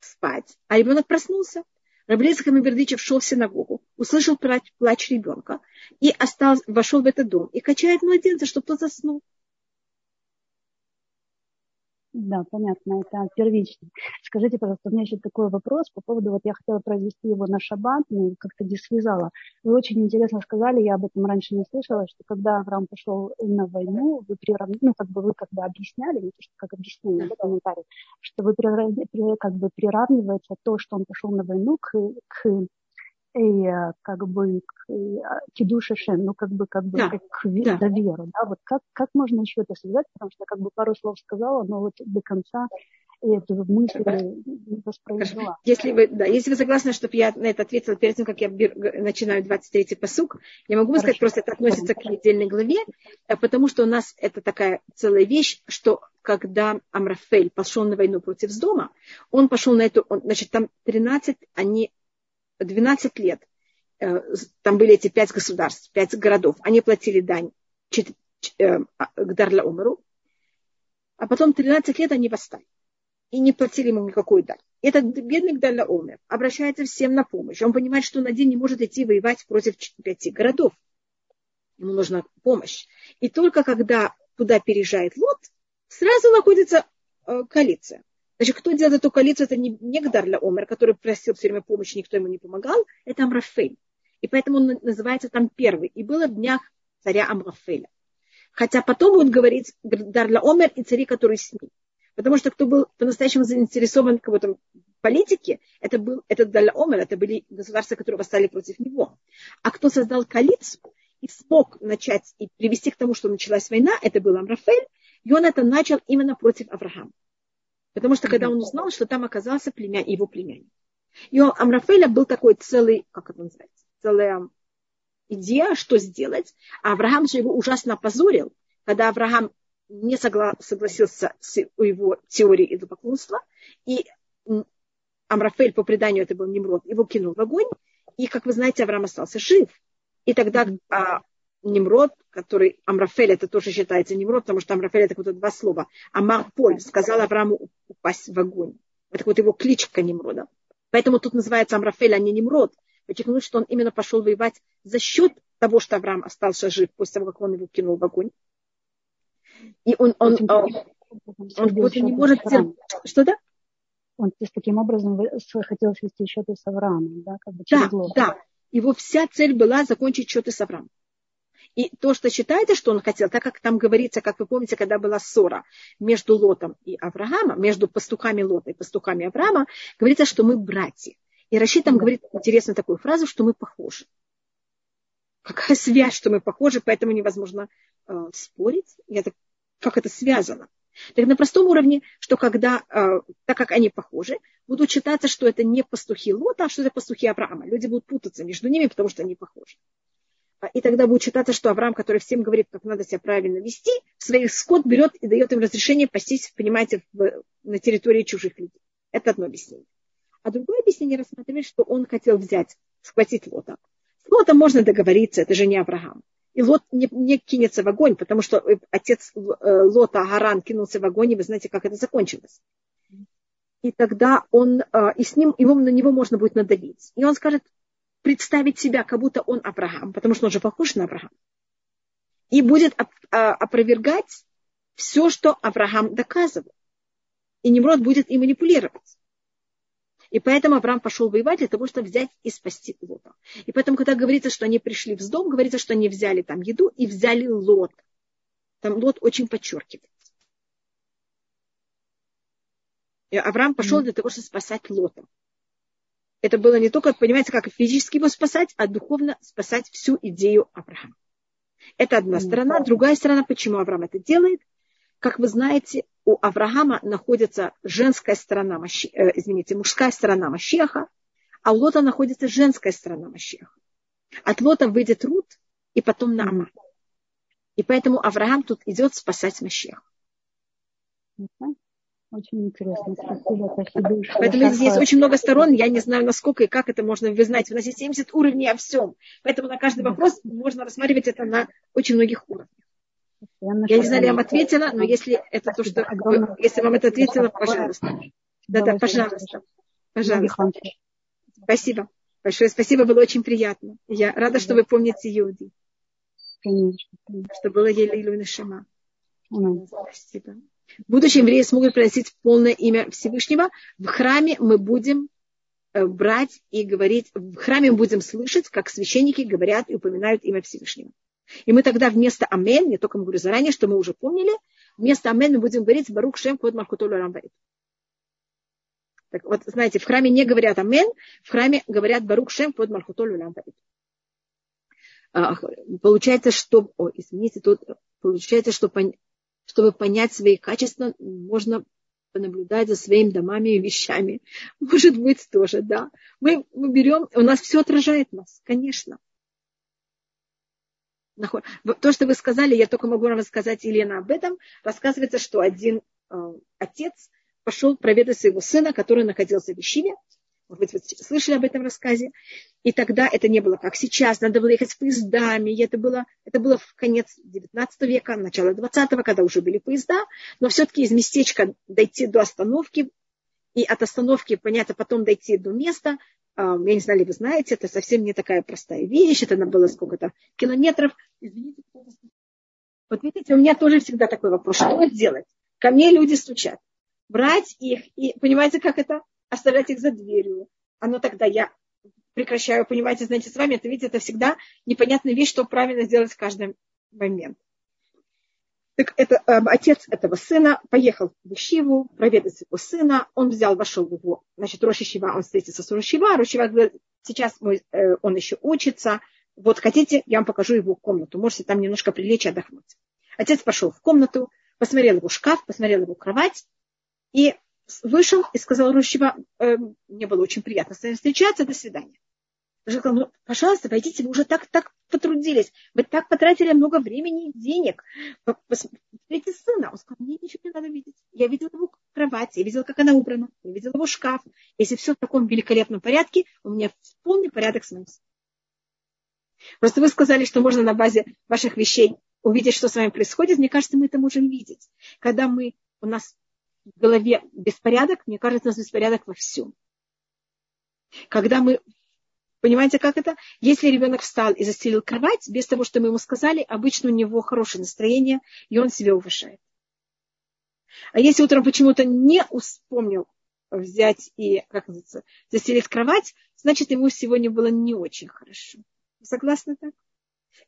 спать, а ребенок проснулся. Раблеза Хамибердичев шел в синагогу, услышал плач, плач ребенка и остался, вошел в этот дом и качает младенца, чтобы тот заснул. Да, понятно, это первично. Скажите, пожалуйста, у меня еще такой вопрос по поводу, вот я хотела произвести его на шаббат, но как-то не связала. Вы очень интересно сказали, я об этом раньше не слышала, что когда Авраам пошел на войну, вы приравняли, ну, как бы вы как бы объясняли, не то, что как объяснение, да, комментарий, что вы как бы приравниваете то, что он пошел на войну к, к и э, как бы к кидуша шем, ну как бы как бы да, к да. доверу, да, вот как как можно еще это связать, потому что как бы пару слов сказала, но вот до конца эту мысль не воспроизвела. Если вы, да, если вы согласны, чтобы я на это ответила перед тем, как я начинаю 23-й посук, я могу Хорошо. сказать, просто это относится к недельной главе, э, потому что у нас это такая целая вещь, что когда Амрафель пошел на войну против дома, он пошел на эту, он, значит, там 13, они 12 лет, э, там были эти пять государств, пять городов, они платили дань э, к Дарла Умару, а потом 13 лет они восстали и не платили ему никакую дань. Этот бедный Гдарла Омер обращается всем на помощь. Он понимает, что он один не может идти воевать против пяти городов. Ему нужна помощь. И только когда туда переезжает Лот, сразу находится э, коалиция. Значит, кто делает эту коалицию, это не, не Гдарля Омер, который просил все время помощи, никто ему не помогал, это Амрафель. И поэтому он называется там первый. И было днях царя Амрафеля. Хотя потом будут говорить Дарля Омер и цари, которые с ним. Потому что кто был по-настоящему заинтересован в в политике, это был этот Дарля Омер, это были государства, которые восстали против него. А кто создал коалицию и смог начать и привести к тому, что началась война, это был Амрафель, и он это начал именно против Авраама. Потому что когда он узнал, что там оказался племя, его племянник. И у Амрафеля был такой целый, как это называется, целая идея, что сделать. А Авраам же его ужасно опозорил, когда Авраам не согла- согласился с его теорией идолопоклонства. И Амрафель, по преданию, это был Немрод, его кинул в огонь. И, как вы знаете, Авраам остался жив. И тогда а, Немрод, который Амрафель, это тоже считается Немрод, потому что Амрафель это вот два слова. Амарполь сказал Аврааму упасть в огонь. Это вот его кличка Немрода. Поэтому тут называется Амрафель, а не Немрод. Подчеркнуть, что он именно пошел воевать за счет того, что Авраам остался жив после того, как он его кинул в огонь. И он, он, он, он, он, он не может... Что да? Он таким образом хотел свести счеты с Авраамом, да, как бы через да, да. Его вся цель была закончить счеты с Авраамом. И то, что считается, что он хотел, так как там говорится, как вы помните, когда была ссора между Лотом и Авраамом, между пастухами Лота и пастухами Авраама, говорится, что мы братья. И Рашид там говорит интересную такую фразу, что мы похожи. Какая связь, что мы похожи, поэтому невозможно э, спорить. Я так, как это связано? Так на простом уровне, что когда, э, так как они похожи, будут считаться, что это не пастухи Лота, а что это пастухи Авраама. Люди будут путаться между ними, потому что они похожи. А, и тогда будет считаться, что Авраам, который всем говорит, как надо себя правильно вести, своих скот берет и дает им разрешение пастись, понимаете, в, на территории чужих людей. Это одно объяснение. А другое объяснение рассматривает, что он хотел взять, схватить Лота. С Лотом можно договориться, это же не Авраам. И Лот не, не кинется в огонь, потому что э, отец э, Лота, Гаран, кинулся в огонь, и вы знаете, как это закончилось. И тогда он, э, и с ним, его, на него можно будет надавить. И он скажет, представить себя, как будто он Авраам, потому что он же похож на Авраама. И будет а, опровергать все, что Авраам доказывал. И Немрод будет и манипулировать. И поэтому Авраам пошел воевать для того, чтобы взять и спасти Лота. И поэтому, когда говорится, что они пришли в дом, говорится, что они взяли там еду и взяли Лот. Там Лот очень подчеркивается. И Авраам пошел для того, чтобы спасать Лота. Это было не только, понимаете, как физически его спасать, а духовно спасать всю идею Авраама. Это одна сторона. Другая сторона, почему Авраам это делает. Как вы знаете, у Авраама находится женская сторона, э, извините, мужская сторона Машеха, а у Лота находится женская сторона Машеха. От Лота выйдет Рут, и потом Нама. И поэтому Авраам тут идет спасать Машеха. Очень интересно. Спасибо, спасибо. Поэтому здесь есть очень много сторон. Я не знаю, насколько и как это можно. Вы знаете, у нас есть 70 уровней о всем. Поэтому на каждый вопрос можно рассматривать это на очень многих уровнях. Я, я не знаю, я вам ответила, но если это то, что... Если вам это ответила, пожалуйста. Да-да, пожалуйста. Пожалуйста. Спасибо. Большое спасибо, было очень приятно. Я рада, что вы помните Юди. Конечно. Что было Елейлу и Нашима. Спасибо. Будущие евреи смогут произносить полное имя Всевышнего. В храме мы будем э, брать и говорить, в храме мы будем слышать, как священники говорят и упоминают имя Всевышнего. И мы тогда вместо Амен, не только говорю заранее, что мы уже помнили, вместо Амен мы будем говорить Барух Шем Код Маркутолу Рамбаит. Так вот, знаете, в храме не говорят Амен, в храме говорят Барух Шем Код Маркутолу Рамбаит. Получается, что, о, извините, тут получается, что чтобы понять свои качества, можно понаблюдать за своими домами и вещами. Может быть, тоже, да. Мы, мы берем, у нас все отражает нас, конечно. То, что вы сказали, я только могу вам рассказать, Елена, об этом. Рассказывается, что один э, отец пошел проведать своего сына, который находился в Ишиве. Может быть, вы слышали об этом рассказе. И тогда это не было как сейчас. Надо было ехать с поездами. И это было, это было в конец 19 века, начало 20 когда уже были поезда. Но все-таки из местечка дойти до остановки и от остановки, понятно, потом дойти до места. А, я не знаю, ли вы знаете, это совсем не такая простая вещь. Это было сколько-то километров. Извините, вот видите, у меня тоже всегда такой вопрос. Что делать? Ко мне люди стучат. Брать их и, понимаете, как это? Оставлять их за дверью. Оно тогда я прекращаю, понимаете, знаете, с вами, это видите, это всегда непонятная вещь, что правильно сделать в каждый момент. Так это, э, отец этого сына поехал в Ишиву проведать его сына. Он взял, вошел в его, значит, Роши Шива, он встретится с Рошива. Рошива говорит, сейчас мой, э, он еще учится. Вот хотите, я вам покажу его комнату. Можете там немножко прилечь и отдохнуть. Отец пошел в комнату, посмотрел его шкаф, посмотрел его кровать и вышел и сказал Рущева, э, мне было очень приятно с вами встречаться, до свидания. Я сказал, ну, пожалуйста, войдите, вы уже так, так потрудились, вы так потратили много времени и денег. Посмотрите сына. Он сказал, мне ничего не надо видеть. Я видел его кровать, я видел, как она убрана, я видел его шкаф. Если все в таком великолепном порядке, у меня полный порядок с моим сыном. Просто вы сказали, что можно на базе ваших вещей увидеть, что с вами происходит. Мне кажется, мы это можем видеть. Когда мы, у нас в голове беспорядок, мне кажется, у нас беспорядок во всем. Когда мы Понимаете, как это? Если ребенок встал и застелил кровать, без того, что мы ему сказали, обычно у него хорошее настроение, и он себя уважает. А если утром почему-то не вспомнил взять и, как называется, застелить кровать, значит, ему сегодня было не очень хорошо. Согласны так?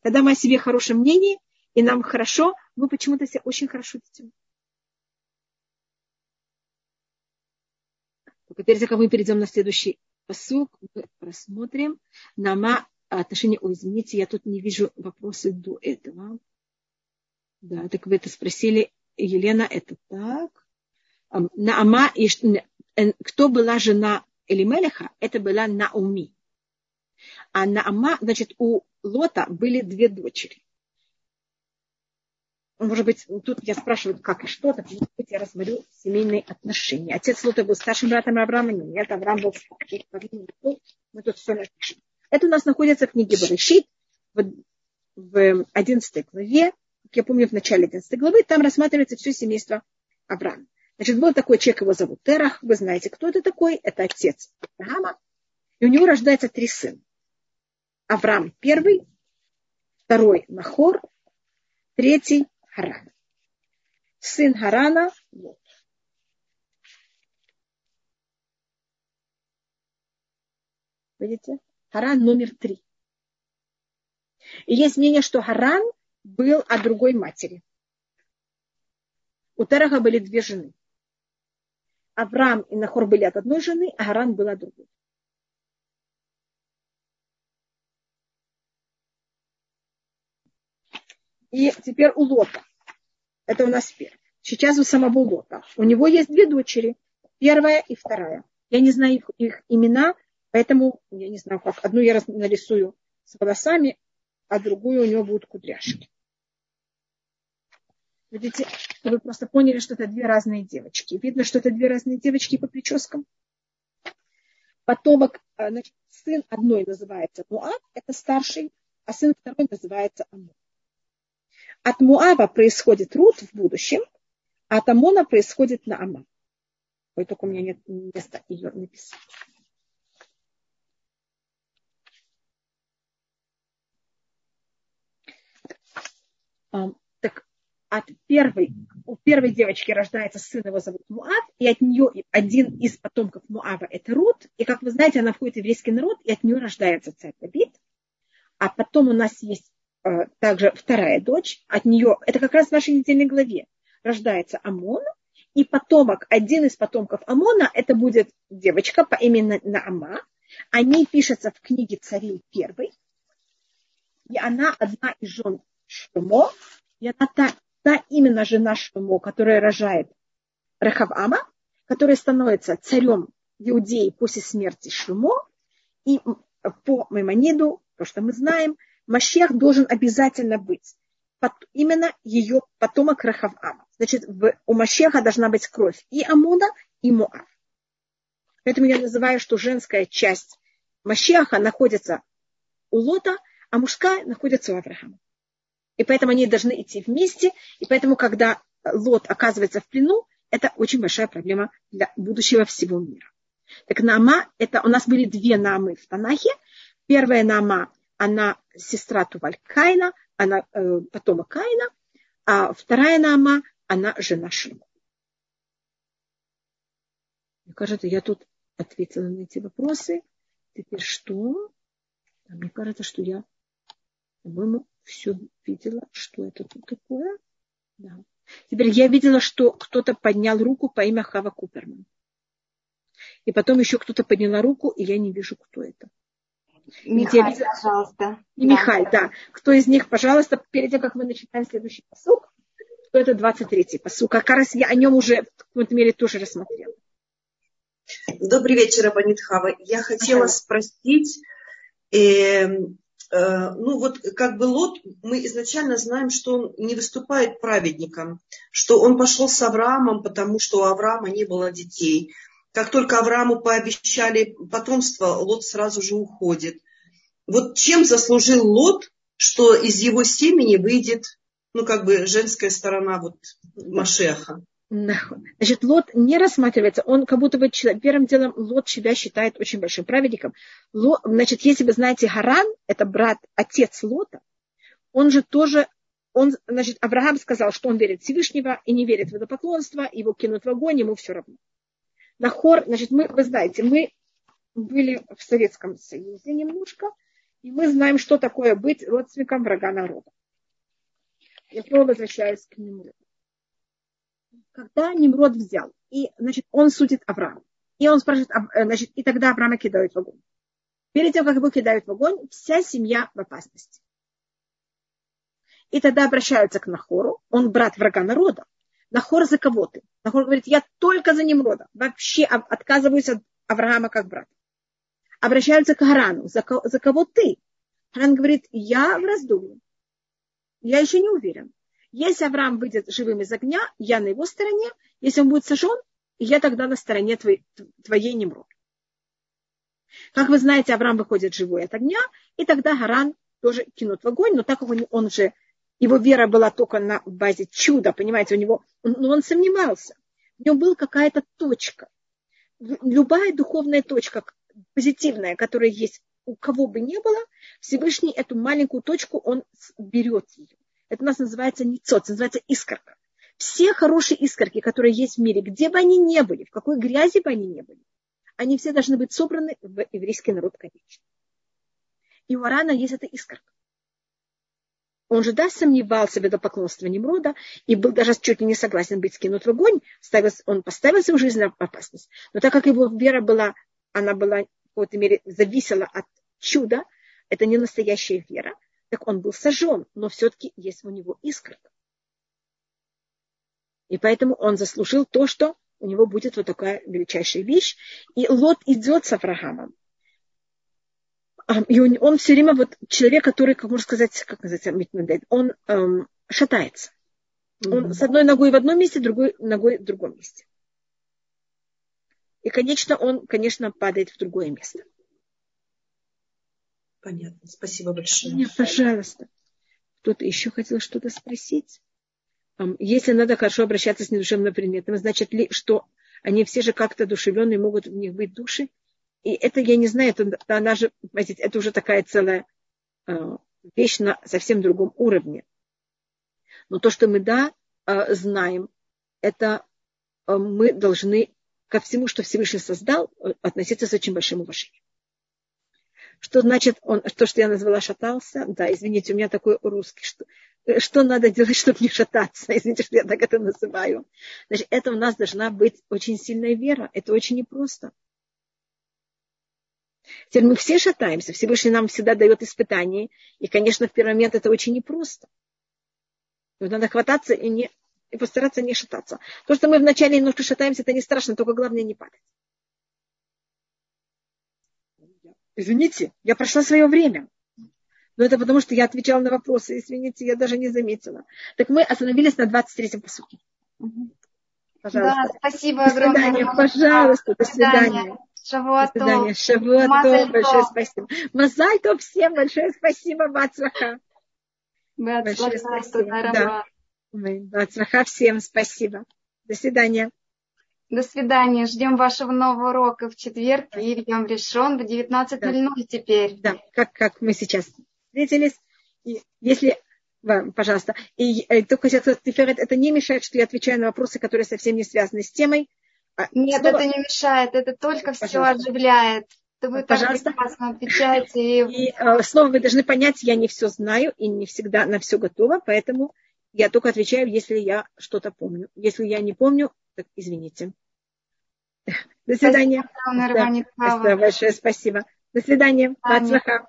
Когда мы о себе хорошем мнении, и нам хорошо, мы почему-то себя очень хорошо ведем. Перед тем, как мы перейдем на следующий посук, мы рассмотрим нама отношение, ой, извините, я тут не вижу вопросы до этого. Да, так вы это спросили, Елена, это так. Наама, кто была жена Элимелеха, это была Науми. А Наама, значит, у Лота были две дочери может быть, тут я спрашиваю, как и что, так может быть, я рассмотрю семейные отношения. Отец Лота был старшим братом Авраама, нет, Авраам был мы тут все напишем. Это у нас находится в книге Барышит, в, в 11 главе, как я помню, в начале 11 главы, там рассматривается все семейство Авраама. Значит, был такой человек, его зовут Терах, вы знаете, кто это такой? Это отец Авраама. И у него рождается три сына. Авраам первый, второй Нахор, третий Харан. Сын Харана Лот. Видите? Харан номер три. И есть мнение, что Харан был от другой матери. У Тераха были две жены. Авраам и Нахор были от одной жены, а Харан был от другой. И теперь у Лота. Это у нас первый. Сейчас у самого Лота. У него есть две дочери. Первая и вторая. Я не знаю их, их имена, поэтому я не знаю как. Одну я нарисую с волосами, а другую у него будут кудряшки. Видите, вы просто поняли, что это две разные девочки. Видно, что это две разные девочки по прическам. Потомок, а, значит, сын одной называется Муав, это старший, а сын второй называется Амон. От Муава происходит Рут в будущем, а от Амона происходит Наама. Ой, только у меня нет места ее написать. Так от первой, у первой девочки рождается сын, его зовут Муав, и от нее один из потомков Муава это Рут, и как вы знаете, она входит в еврейский народ, и от нее рождается царь Давид. А потом у нас есть также вторая дочь, от нее, это как раз в нашей недельной главе, рождается Амон, и потомок, один из потомков Амона, это будет девочка по имени Наама. Они пишутся в книге царей первой. И она одна из жен Шумо. И она та, та именно жена Шумо, которая рожает Рахавама, который становится царем Иудеи после смерти Шумо. И по Маймониду, то, что мы знаем, Машех должен обязательно быть именно ее потомок Рахавама. Значит, у Машеха должна быть кровь и Амуна, и Муав. Поэтому я называю, что женская часть Машеха находится у Лота, а мужская находится у Авраама. И поэтому они должны идти вместе. И поэтому, когда Лот оказывается в плену, это очень большая проблема для будущего всего мира. Так Нама, это у нас были две Намы в Танахе. Первая Нама, она сестра Тувалькайна, она э, потомок Каина, а вторая Нама, она жена Шима. Мне кажется, я тут ответила на эти вопросы. Теперь что? Мне кажется, что я, по-моему, все видела, что это тут такое. Да. Теперь я видела, что кто-то поднял руку по имя Хава Куперман. И потом еще кто-то подняла руку, и я не вижу, кто это. Михаил, видела... пожалуйста. И да. Михаил, да. Кто из них, пожалуйста, перед тем, как мы начинаем следующий посук, кто это 23-й посук. Как раз я о нем уже в какой-то мере тоже рассмотрела. Добрый вечер, Абанит Хава. Я хотела ага. спросить, э, э, ну вот как бы Лот, мы изначально знаем, что он не выступает праведником, что он пошел с Авраамом, потому что у Авраама не было детей. Как только Аврааму пообещали потомство, Лот сразу же уходит. Вот чем заслужил Лот, что из его семени выйдет, ну, как бы женская сторона вот Машеха? Значит, Лот не рассматривается, он как будто бы первым делом Лот себя считает очень большим праведником. Лот, значит, если вы знаете Харан, это брат, отец Лота, он же тоже, он, значит, Авраам сказал, что он верит в Всевышнего и не верит в водопоклонство, его кинут в огонь, ему все равно. Нахор, значит, мы, вы знаете, мы были в Советском Союзе немножко, и мы знаем, что такое быть родственником врага народа. Я снова возвращаюсь к Немроду. Когда Немрод взял, и, значит, он судит Авраама, и он спрашивает, э, значит, и тогда Авраама кидают в огонь. Перед тем, как его кидают в огонь, вся семья в опасности. И тогда обращаются к Нахору, он брат врага народа, Нахор за кого ты? Нахор говорит, я только за Немрода. Вообще отказываюсь от Авраама как брата. Обращаются к Харану. За, за кого ты? Харан говорит, я в раздумье. Я еще не уверен. Если Авраам выйдет живым из огня, я на его стороне. Если он будет сожжен, я тогда на стороне твоей, твоей Немрод. Как вы знаете, Авраам выходит живой от огня, и тогда Харан тоже кинут в огонь, но так как он, он же его вера была только на базе чуда, понимаете, у него, но он сомневался. В нем была какая-то точка. Любая духовная точка, позитивная, которая есть у кого бы ни было, Всевышний эту маленькую точку, он берет ее. Это у нас называется ницот, называется искорка. Все хорошие искорки, которые есть в мире, где бы они ни были, в какой грязи бы они ни были, они все должны быть собраны в еврейский народ, конечно. И у Арана есть эта искорка. Он же, да, сомневался в идолопоклонстве Немрода и был даже чуть ли не согласен быть скинут в огонь. Он поставил свою жизнь на опасность. Но так как его вера была, она была в какой-то мере зависела от чуда, это не настоящая вера, Так он был сожжен, но все-таки есть у него искорка. И поэтому он заслужил то, что у него будет вот такая величайшая вещь. И Лот идет с Авраамом. И он, он все время вот человек, который, как можно сказать, как называется, он эм, шатается. Он с одной ногой в одном месте, другой ногой в другом месте. И, конечно, он, конечно, падает в другое место. Понятно. Спасибо большое. Нет, пожалуйста. Кто-то еще хотел что-то спросить? Если надо хорошо обращаться с недушевным предметом, значит ли, что они все же как-то душевленные, могут в них быть души? И это, я не знаю, это, она же, это уже такая целая а, вещь на совсем другом уровне. Но то, что мы, да, а, знаем, это а, мы должны ко всему, что Всевышний создал, относиться с очень большим уважением. Что значит он, то, что я назвала шатался? Да, извините, у меня такой русский, что, что надо делать, чтобы не шататься? Извините, что я так это называю. Значит, это у нас должна быть очень сильная вера. Это очень непросто. Теперь мы все шатаемся. Всевышний нам всегда дает испытания. И, конечно, в первый момент это очень непросто. Надо хвататься и, не, и постараться не шататься. То, что мы вначале немножко шатаемся, это не страшно, только главное не падать. Извините, я прошла свое время. Но это потому, что я отвечала на вопросы. Извините, я даже не заметила. Так мы остановились на 23-м посуке. Пожалуйста. Да, спасибо огромное. До свидания, пожалуйста, до свидания. До свидания. Шавуатов, большое спасибо. Мазальто всем большое спасибо, Мацлаха. Большое спасибо. Да. Всем спасибо. До свидания. До свидания. Ждем вашего нового урока в четверг и Йом Решон в 19.00 да. теперь. Да, как, как мы сейчас встретились. И если пожалуйста. И э, только сказать, это не мешает, что я отвечаю на вопросы, которые совсем не связаны с темой. А, Нет, Снова... это не мешает, это только все оживляет. Это вы Пожалуйста. так прекрасно отвечаете. И... и э, снова вы должны понять, я не все знаю и не всегда на все готова, поэтому я только отвечаю, если я что-то помню. Если я не помню, так извините. До свидания. Спасибо, да, большое спасибо. До свидания. До свидания.